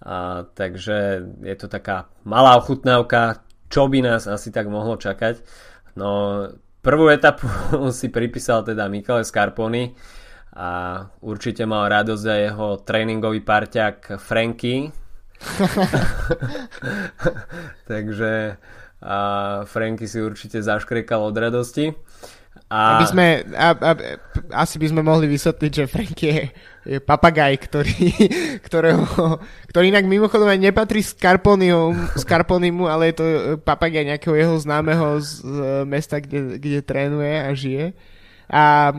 A, takže je to taká malá ochutnávka čo by nás asi tak mohlo čakať. No, prvú etapu [LAUGHS] si pripísal teda Michele Scarponi a určite mal radosť aj jeho tréningový parťák Franky. [LAUGHS] Takže a Franky si určite zaškrekal od radosti. A... Aby sme, a, a, asi by sme mohli vysvetliť, že Frank je, je papagaj, ktorý, [LAUGHS] ktorého, ktorý inak mimochodom aj nepatrí Scarponimu, ale je to papagaj nejakého jeho známeho z mesta, kde, kde trénuje a žije. A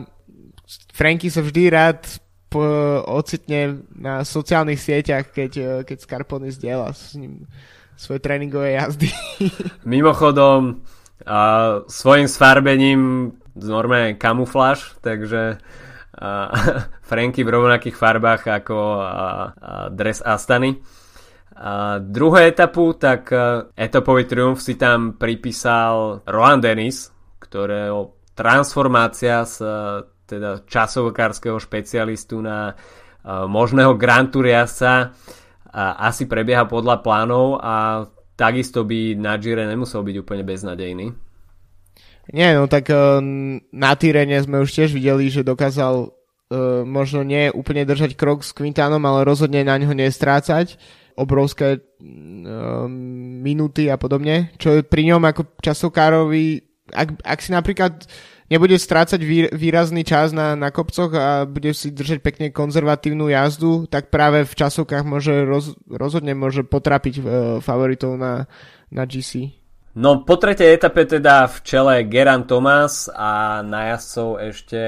Franky sa vždy rád po, ocitne na sociálnych sieťach, keď, keď Scarponi zdieľa s ním svoje tréningové jazdy. [LAUGHS] Mimochodom, a svojim sfarbením normálne kamufláž, takže a, [LAUGHS] Franky v rovnakých farbách ako a, a dres Astany. A druhú etapu, tak etapový triumf si tam pripísal Roland Dennis, ktorého transformácia z teda časovokárskeho špecialistu na možného Grand Tour jazdca asi prebieha podľa plánov a takisto by na Gire nemusel byť úplne beznadejný. Nie, no tak uh, na Tyrene sme už tiež videli, že dokázal uh, možno nie úplne držať krok s Quintánom, ale rozhodne na ňo nestrácať obrovské uh, minúty a podobne, čo je pri ňom ako časokárovi, ak, ak si napríklad nebude strácať výrazný čas na, na kopcoch a bude si držať pekne konzervatívnu jazdu, tak práve v časovkách môže roz, rozhodne môže potrapiť favoritov na, na GC. No po tretej etape teda v čele Geran Thomas a na jazdcov ešte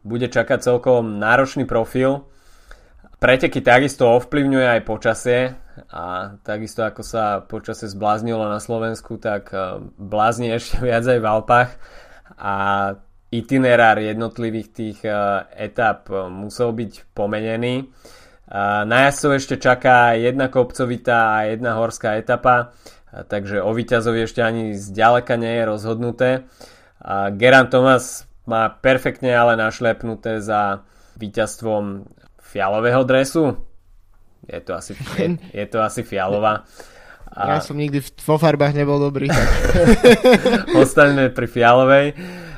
bude čakať celkom náročný profil. Preteky takisto ovplyvňuje aj počasie a takisto ako sa počasie zbláznilo na Slovensku, tak e, blázni ešte [LAUGHS] viac aj v Alpách a itinerár jednotlivých tých e, etap musel byť pomenený. Na jazdcov ešte čaká jedna kopcovitá a jedna horská etapa takže o víťazovi ešte ani zďaleka nie je rozhodnuté. A Geran Thomas má perfektne ale našlepnuté za víťazstvom fialového dresu. Je to asi, je, [LAUGHS] je to asi fialová. A... Ja som nikdy vo farbách nebol dobrý. [LAUGHS] Ostaňme pri fialovej.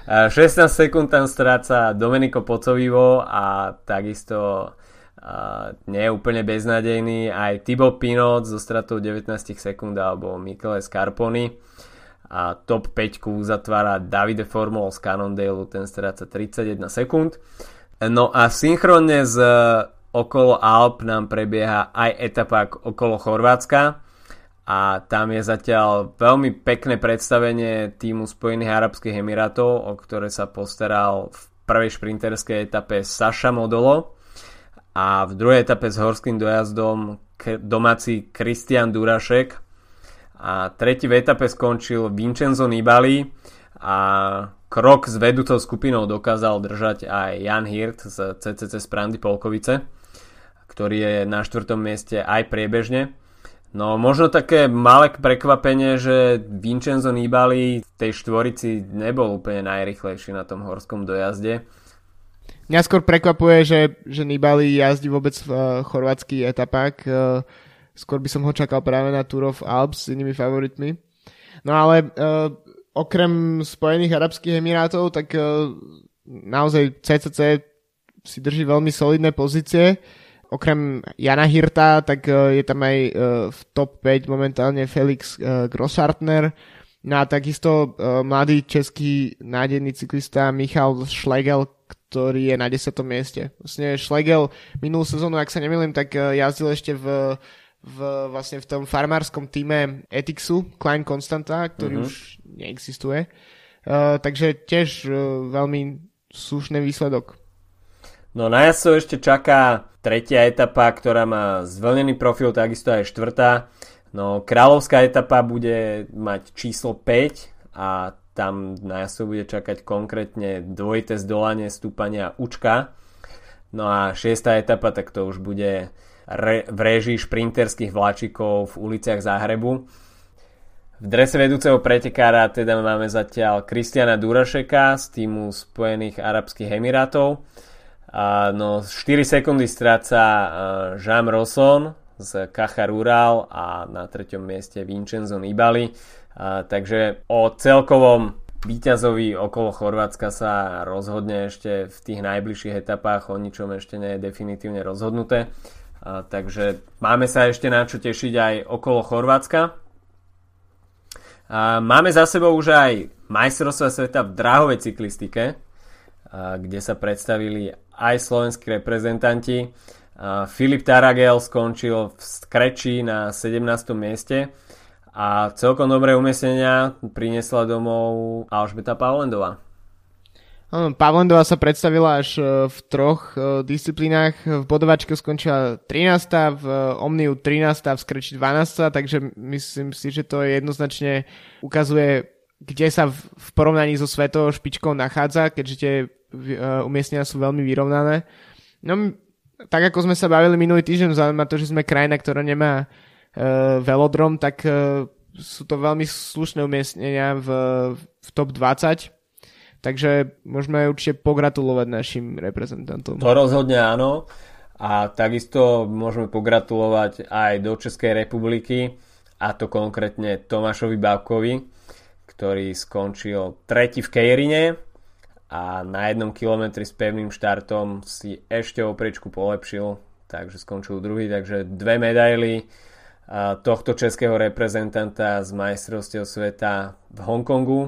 16 sekúnd tam stráca Domenico Pocovivo a takisto nie je úplne beznadejný aj Thibaut Pinot so stratou 19 sekúnd alebo Michele Scarponi. A top 5 uzatvára Davide Formol z Cannondale, ten stráca 31 sekúnd. No a synchronne z okolo Alp nám prebieha aj etapa okolo Chorvátska. A tam je zatiaľ veľmi pekné predstavenie týmu Spojených Arabských Emirátov, o ktoré sa postaral v prvej šprinterskej etape Saša Modolo a v druhej etape s horským dojazdom domáci Kristian Durašek. A tretí v etape skončil Vincenzo Nibali. A krok s vedúcou skupinou dokázal držať aj Jan Hirt z CCC Sprandy Polkovice, ktorý je na štvrtom mieste aj priebežne. No možno také malé prekvapenie, že Vincenzo Nibali v tej štvorici nebol úplne najrychlejší na tom horskom dojazde Mňa skôr prekvapuje, že, že Nibali jazdí vôbec uh, chorvátsky etapách. Uh, skôr by som ho čakal práve na Tour of Alps s inými favoritmi. No ale uh, okrem Spojených Arabských Emirátov, tak uh, naozaj CCC si drží veľmi solidné pozície. Okrem Jana Hirta, tak uh, je tam aj uh, v top 5 momentálne Felix uh, Grossartner, No a takisto uh, mladý český nádejný cyklista Michal Schlegel, ktorý je na 10. mieste. Vlastne Schlegel minulú sezónu, ak sa nemýlim, tak eh, jazdil ešte v, v, vlastne v tom farmárskom týme Etixu, Klein Constanta, ktorý uh-huh. už neexistuje. Uh, takže tiež uh, veľmi slušný výsledok. No na jazdcov ešte čaká tretia etapa, ktorá má zvlnený profil, takisto aj štvrtá. No kráľovská etapa bude mať číslo 5 a tam jasu bude čakať konkrétne dvojité zdolanie stúpania Učka. No a šiestá etapa, tak to už bude re, v režii šprinterských vláčikov v uliciach Záhrebu. V drese vedúceho pretekára teda máme zatiaľ Kristiana Durašeka z týmu Spojených Arabských Emirátov. A no 4 sekundy stráca Jean Rosson z Caja Rural a na treťom mieste Vincenzo Nibali. A, takže o celkovom víťazovi okolo Chorvátska sa rozhodne ešte v tých najbližších etapách, o ničom ešte nie je definitívne rozhodnuté. A, takže máme sa ešte na čo tešiť aj okolo Chorvátska. A máme za sebou už aj majstrovstva sveta v dráhovej cyklistike, kde sa predstavili aj slovenskí reprezentanti. Filip Taragel skončil v Skreči na 17. mieste a celkom dobré umiestnenia priniesla domov Alžbeta Pavlendová. Pavlendová sa predstavila až e, v troch e, disciplínach. V bodovačke skončila 13. v Omniu 13. v Skreči 12. takže myslím si, že to jednoznačne ukazuje, kde sa v porovnaní so svetovou špičkou nachádza, keďže tie e, umiestnenia sú veľmi vyrovnané. No, tak ako sme sa bavili minulý týždeň, na to, že sme krajina, ktorá nemá velodrom, tak uh, sú to veľmi slušné umiestnenia v, v top 20. Takže môžeme určite pogratulovať našim reprezentantom. To rozhodne áno. A takisto môžeme pogratulovať aj do Českej republiky, a to konkrétne Tomášovi Bábkovi, ktorý skončil tretí v Kejrine a na jednom kilometri s pevným štartom si ešte opriečku polepšil, takže skončil druhý, takže dve medaily tohto českého reprezentanta z majstrovstiev sveta v Hongkongu.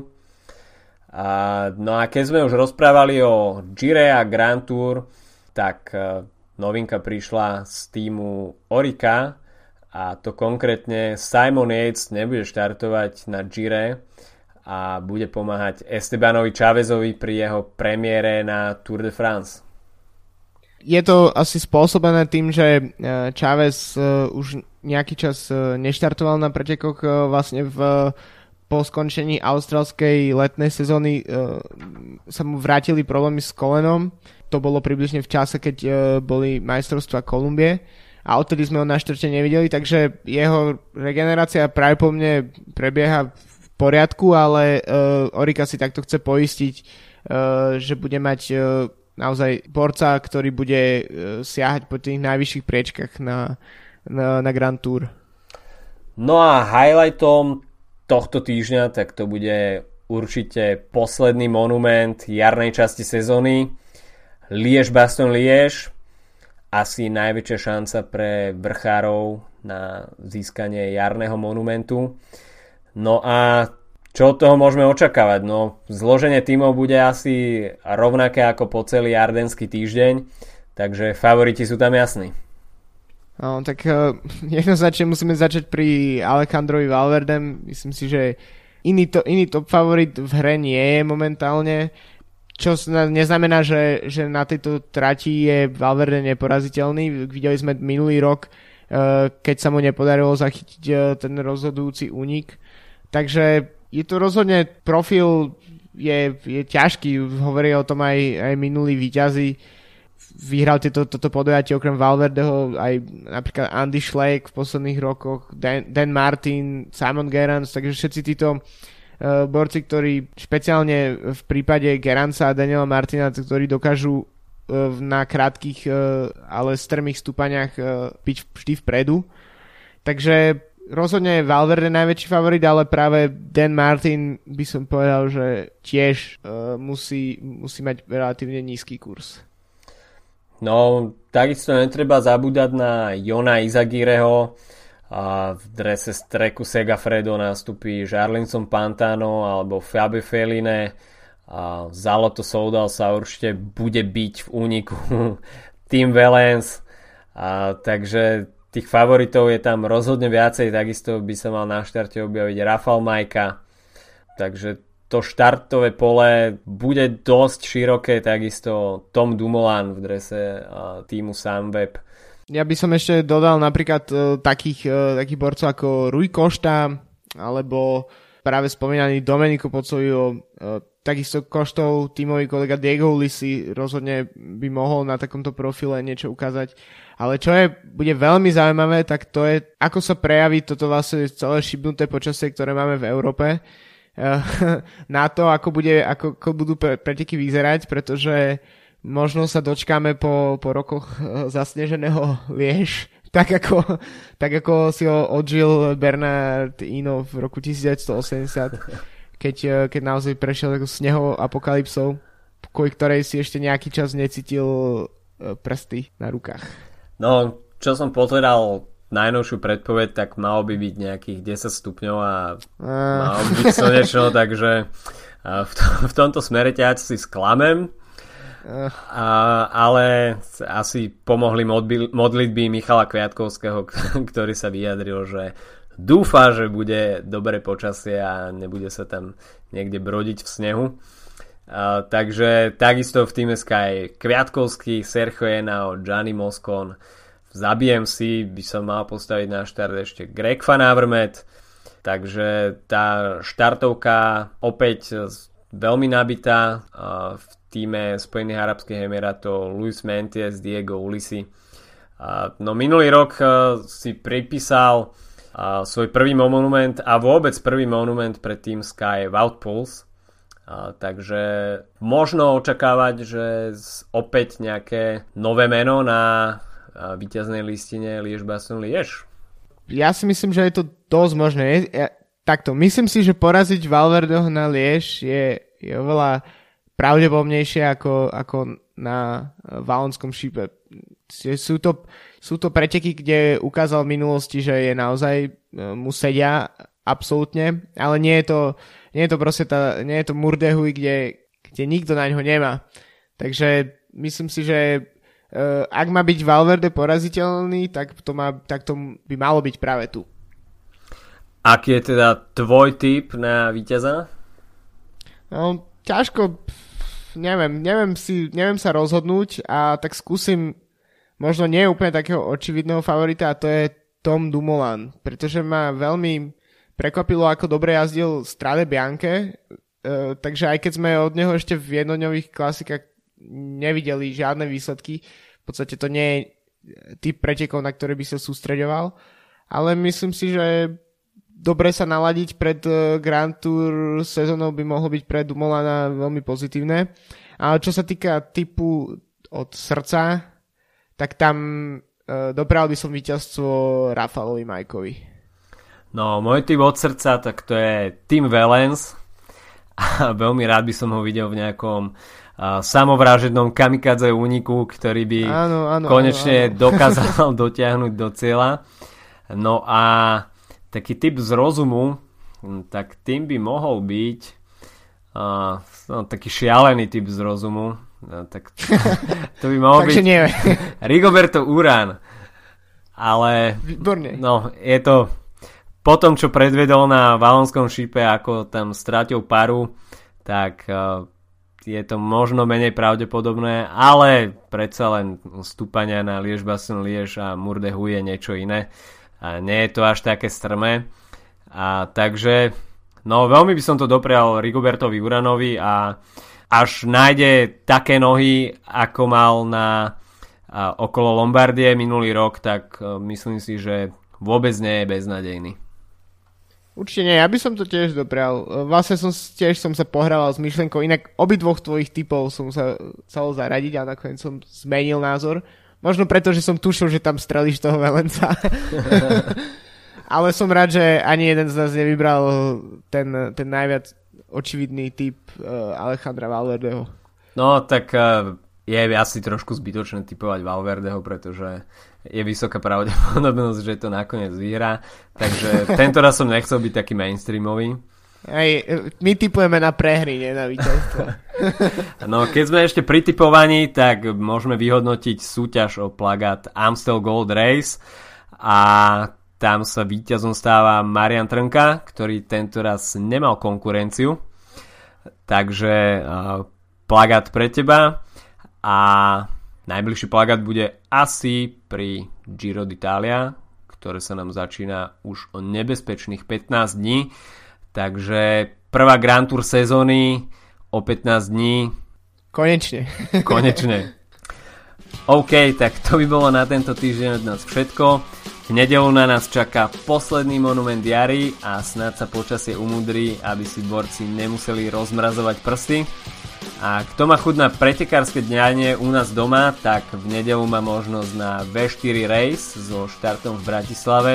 No a keď sme už rozprávali o Gire a Grand Tour, tak e, novinka prišla z týmu Orika a to konkrétne Simon Yates nebude štartovať na Gire a bude pomáhať Estebanovi Chávezovi pri jeho premiére na Tour de France je to asi spôsobené tým, že e, Chávez e, už nejaký čas e, neštartoval na pretekoch vlastne v po skončení australskej letnej sezóny sa mu vrátili problémy s kolenom. To bolo približne v čase, keď boli majstrovstva Kolumbie a odtedy sme ho na štvrte nevideli, takže jeho regenerácia pravdepodobne prebieha v poriadku, ale Orika si takto chce poistiť, že bude mať naozaj borca, ktorý bude uh, siahať po tých najvyšších priečkach na, na, na Grand Tour. No a highlightom tohto týždňa, tak to bude určite posledný monument jarnej časti sezóny. Liež Baston Liež. Asi najväčšia šanca pre vrchárov na získanie jarného monumentu. No a čo od toho môžeme očakávať? No, zloženie tímov bude asi rovnaké ako po celý ardenský týždeň, takže favoriti sú tam jasní. No, tak uh, [LAUGHS] jednoznačne musíme začať pri Alejandrovi Valverdem. Myslím si, že iný, to, iný top favorit v hre nie je momentálne, čo neznamená, že, že na tejto trati je Valverde neporaziteľný. Videli sme minulý rok, uh, keď sa mu nepodarilo zachytiť uh, ten rozhodujúci únik. Takže je to rozhodne profil je, je ťažký, hovorí o tom aj, aj minulý výťazí. Vyhral tieto, toto podujatie okrem Valverdeho aj napríklad Andy Schleck v posledných rokoch, Dan, Dan Martin, Simon Gerrans, takže všetci títo uh, borci, ktorí špeciálne v prípade Geranca a Daniela Martina, ktorí dokážu uh, na krátkých, uh, ale strmých stúpaniach byť vždy vpredu. Takže rozhodne je Valverde najväčší favorit, ale práve Dan Martin by som povedal, že tiež uh, musí, musí mať relatívne nízky kurz. No, takisto netreba zabúdať na Jona Izagireho a v drese streku Segafredo nastupí Jarlinson Pantano alebo Fabio Feline a Zaloto Soudal sa určite bude byť v úniku [LAUGHS] Team Valence. A takže tých favoritov je tam rozhodne viacej, takisto by sa mal na štarte objaviť Rafal Majka, takže to štartové pole bude dosť široké, takisto Tom Dumoulin v drese týmu Sunweb. Ja by som ešte dodal napríklad uh, takých, uh, takých borcov ako Rui Košta, alebo práve spomínaný Domenico Pocojo, uh, takisto Koštov tímový kolega Diego Ulisi rozhodne by mohol na takomto profile niečo ukázať. Ale čo je, bude veľmi zaujímavé, tak to je, ako sa prejaví toto vlastne celé šibnuté počasie, ktoré máme v Európe eh, [LAUGHS] na to, ako, bude, ako, ako budú preteky vyzerať, pretože možno sa dočkáme po, po rokoch eh, zasneženého [LAUGHS] Liež, tak ako, tak ako si ho odžil Bernard Ino v roku 1980, [LAUGHS] keď, eh, keď naozaj prešiel sneho apokalypsou, kvôli ktorej si ešte nejaký čas necítil prsty na rukách. No, čo som pozeral najnovšiu predpoveď, tak malo by byť nejakých 10 stupňov a malo by byť slnečno, [LAUGHS] takže v, to, v tomto smere ťa asi sklamem. A, ale asi pomohli modlitby Michala Kviatkovského, [LAUGHS] ktorý sa vyjadril, že dúfa, že bude dobré počasie a nebude sa tam niekde brodiť v snehu. A, takže takisto v týme Sky Kviatkovský, Sergio Enao, Gianni Moscon, zabijem si, by som mal postaviť na štart ešte Greg Van Avermaet, takže tá štartovka opäť veľmi nabitá v týme Spojených Arabských Emirátov Luis Menties, Diego Ulisi. No minulý rok si pripísal svoj prvý monument a vôbec prvý monument pre tým Sky Wout Pulse. takže možno očakávať, že opäť nejaké nové meno na víťaznej listine Liež Baston Liež. Ja si myslím, že je to dosť možné. Ja, takto, myslím si, že poraziť Valverdeho na Liež je, je oveľa pravdepodobnejšie ako, ako na Valonskom šípe. Sú to, sú to preteky, kde ukázal v minulosti, že je naozaj e, mu sedia absolútne, ale nie je to, nie je to proste tá, nie je to Murdehuj, kde, kde nikto na ňo nemá. Takže myslím si, že uh, ak má byť Valverde poraziteľný, tak to, má, tak to by malo byť práve tu. Aký je teda tvoj typ na víťaza? No, ťažko, neviem, neviem, si, neviem sa rozhodnúť a tak skúsim možno nie úplne takého očividného favorita a to je Tom Dumoulin, pretože ma veľmi prekvapilo, ako dobre jazdil Strade Bianche, uh, takže aj keď sme od neho ešte v jednodňových klasikách nevideli žiadne výsledky, v podstate to nie je typ pretekov, na ktoré by sa sústreďoval, ale myslím si, že dobre sa naladiť pred eh, Grand Tour sezónou by mohlo byť pre Dumolana veľmi pozitívne. Ale čo sa týka typu od srdca, tak tam uh, dopral by som víťazstvo Rafalovi Majkovi. No, môj typ od srdca, tak to je Tim Valens. A veľmi rád by som ho videl v nejakom uh, samovražednom kamikadze úniku, ktorý by áno, áno, konečne áno, áno. dokázal [LAUGHS] dotiahnuť do cieľa. No a taký typ z rozumu, hm, tak tým by mohol byť uh, no, taký šialený typ z rozumu. No, tak to by mohol [LAUGHS] byť nie. [LAUGHS] Rigoberto Urán. Ale Výborne. no, je to po tom, čo predvedol na Valonskom šípe, ako tam strátil paru, tak uh, je to možno menej pravdepodobné, ale predsa len stúpania na Liež Basen Liež a Murdehu je niečo iné a nie je to až také strmé. A takže, no veľmi by som to doprial Rigobertovi Uranovi a až nájde také nohy, ako mal na a, okolo Lombardie minulý rok, tak a, e, myslím si, že vôbec nie je beznadejný. Určite nie, ja by som to tiež doprial. E, vlastne som tiež som sa pohrával s myšlenkou, inak obidvoch tvojich typov som sa chcel zaradiť a nakoniec som zmenil názor. Možno preto, že som tušil, že tam strelíš toho Velenca. [LAUGHS] [LAUGHS] Ale som rád, že ani jeden z nás nevybral ten, ten najviac očividný typ uh, Alejandra Valverdeho. No, tak uh, je asi trošku zbytočné typovať Valverdeho, pretože je vysoká pravdepodobnosť, že to nakoniec vyhrá. Takže tento raz som nechcel byť taký mainstreamový. Aj, my typujeme na prehry, nie na víťazstvo. [LAUGHS] no, keď sme ešte pri typovaní, tak môžeme vyhodnotiť súťaž o plagát Amstel Gold Race a tam sa víťazom stáva Marian Trnka, ktorý tento raz nemal konkurenciu. Takže plagát pre teba a najbližší plagát bude asi pri Giro d'Italia, ktoré sa nám začína už o nebezpečných 15 dní. Takže prvá Grand Tour sezóny o 15 dní. Konečne. [LAUGHS] Konečne. OK, tak to by bolo na tento týždeň od nás všetko. V nedelu na nás čaká posledný monument jary a snad sa počasie umudrí, aby si borci nemuseli rozmrazovať prsty. A kto má chuť na pretekárske dňanie u nás doma, tak v nedelu má možnosť na V4 Race so štartom v Bratislave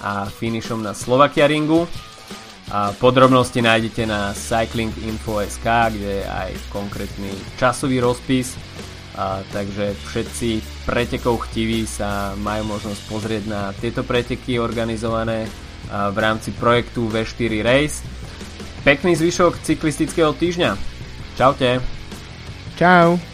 a finišom na Slovakia Ringu. A podrobnosti nájdete na cyclinginfo.sk, kde je aj konkrétny časový rozpis. A, takže všetci pretekov chtiví sa majú možnosť pozrieť na tieto preteky organizované v rámci projektu V4 Race. Pekný zvyšok cyklistického týždňa. Čaute. Čau.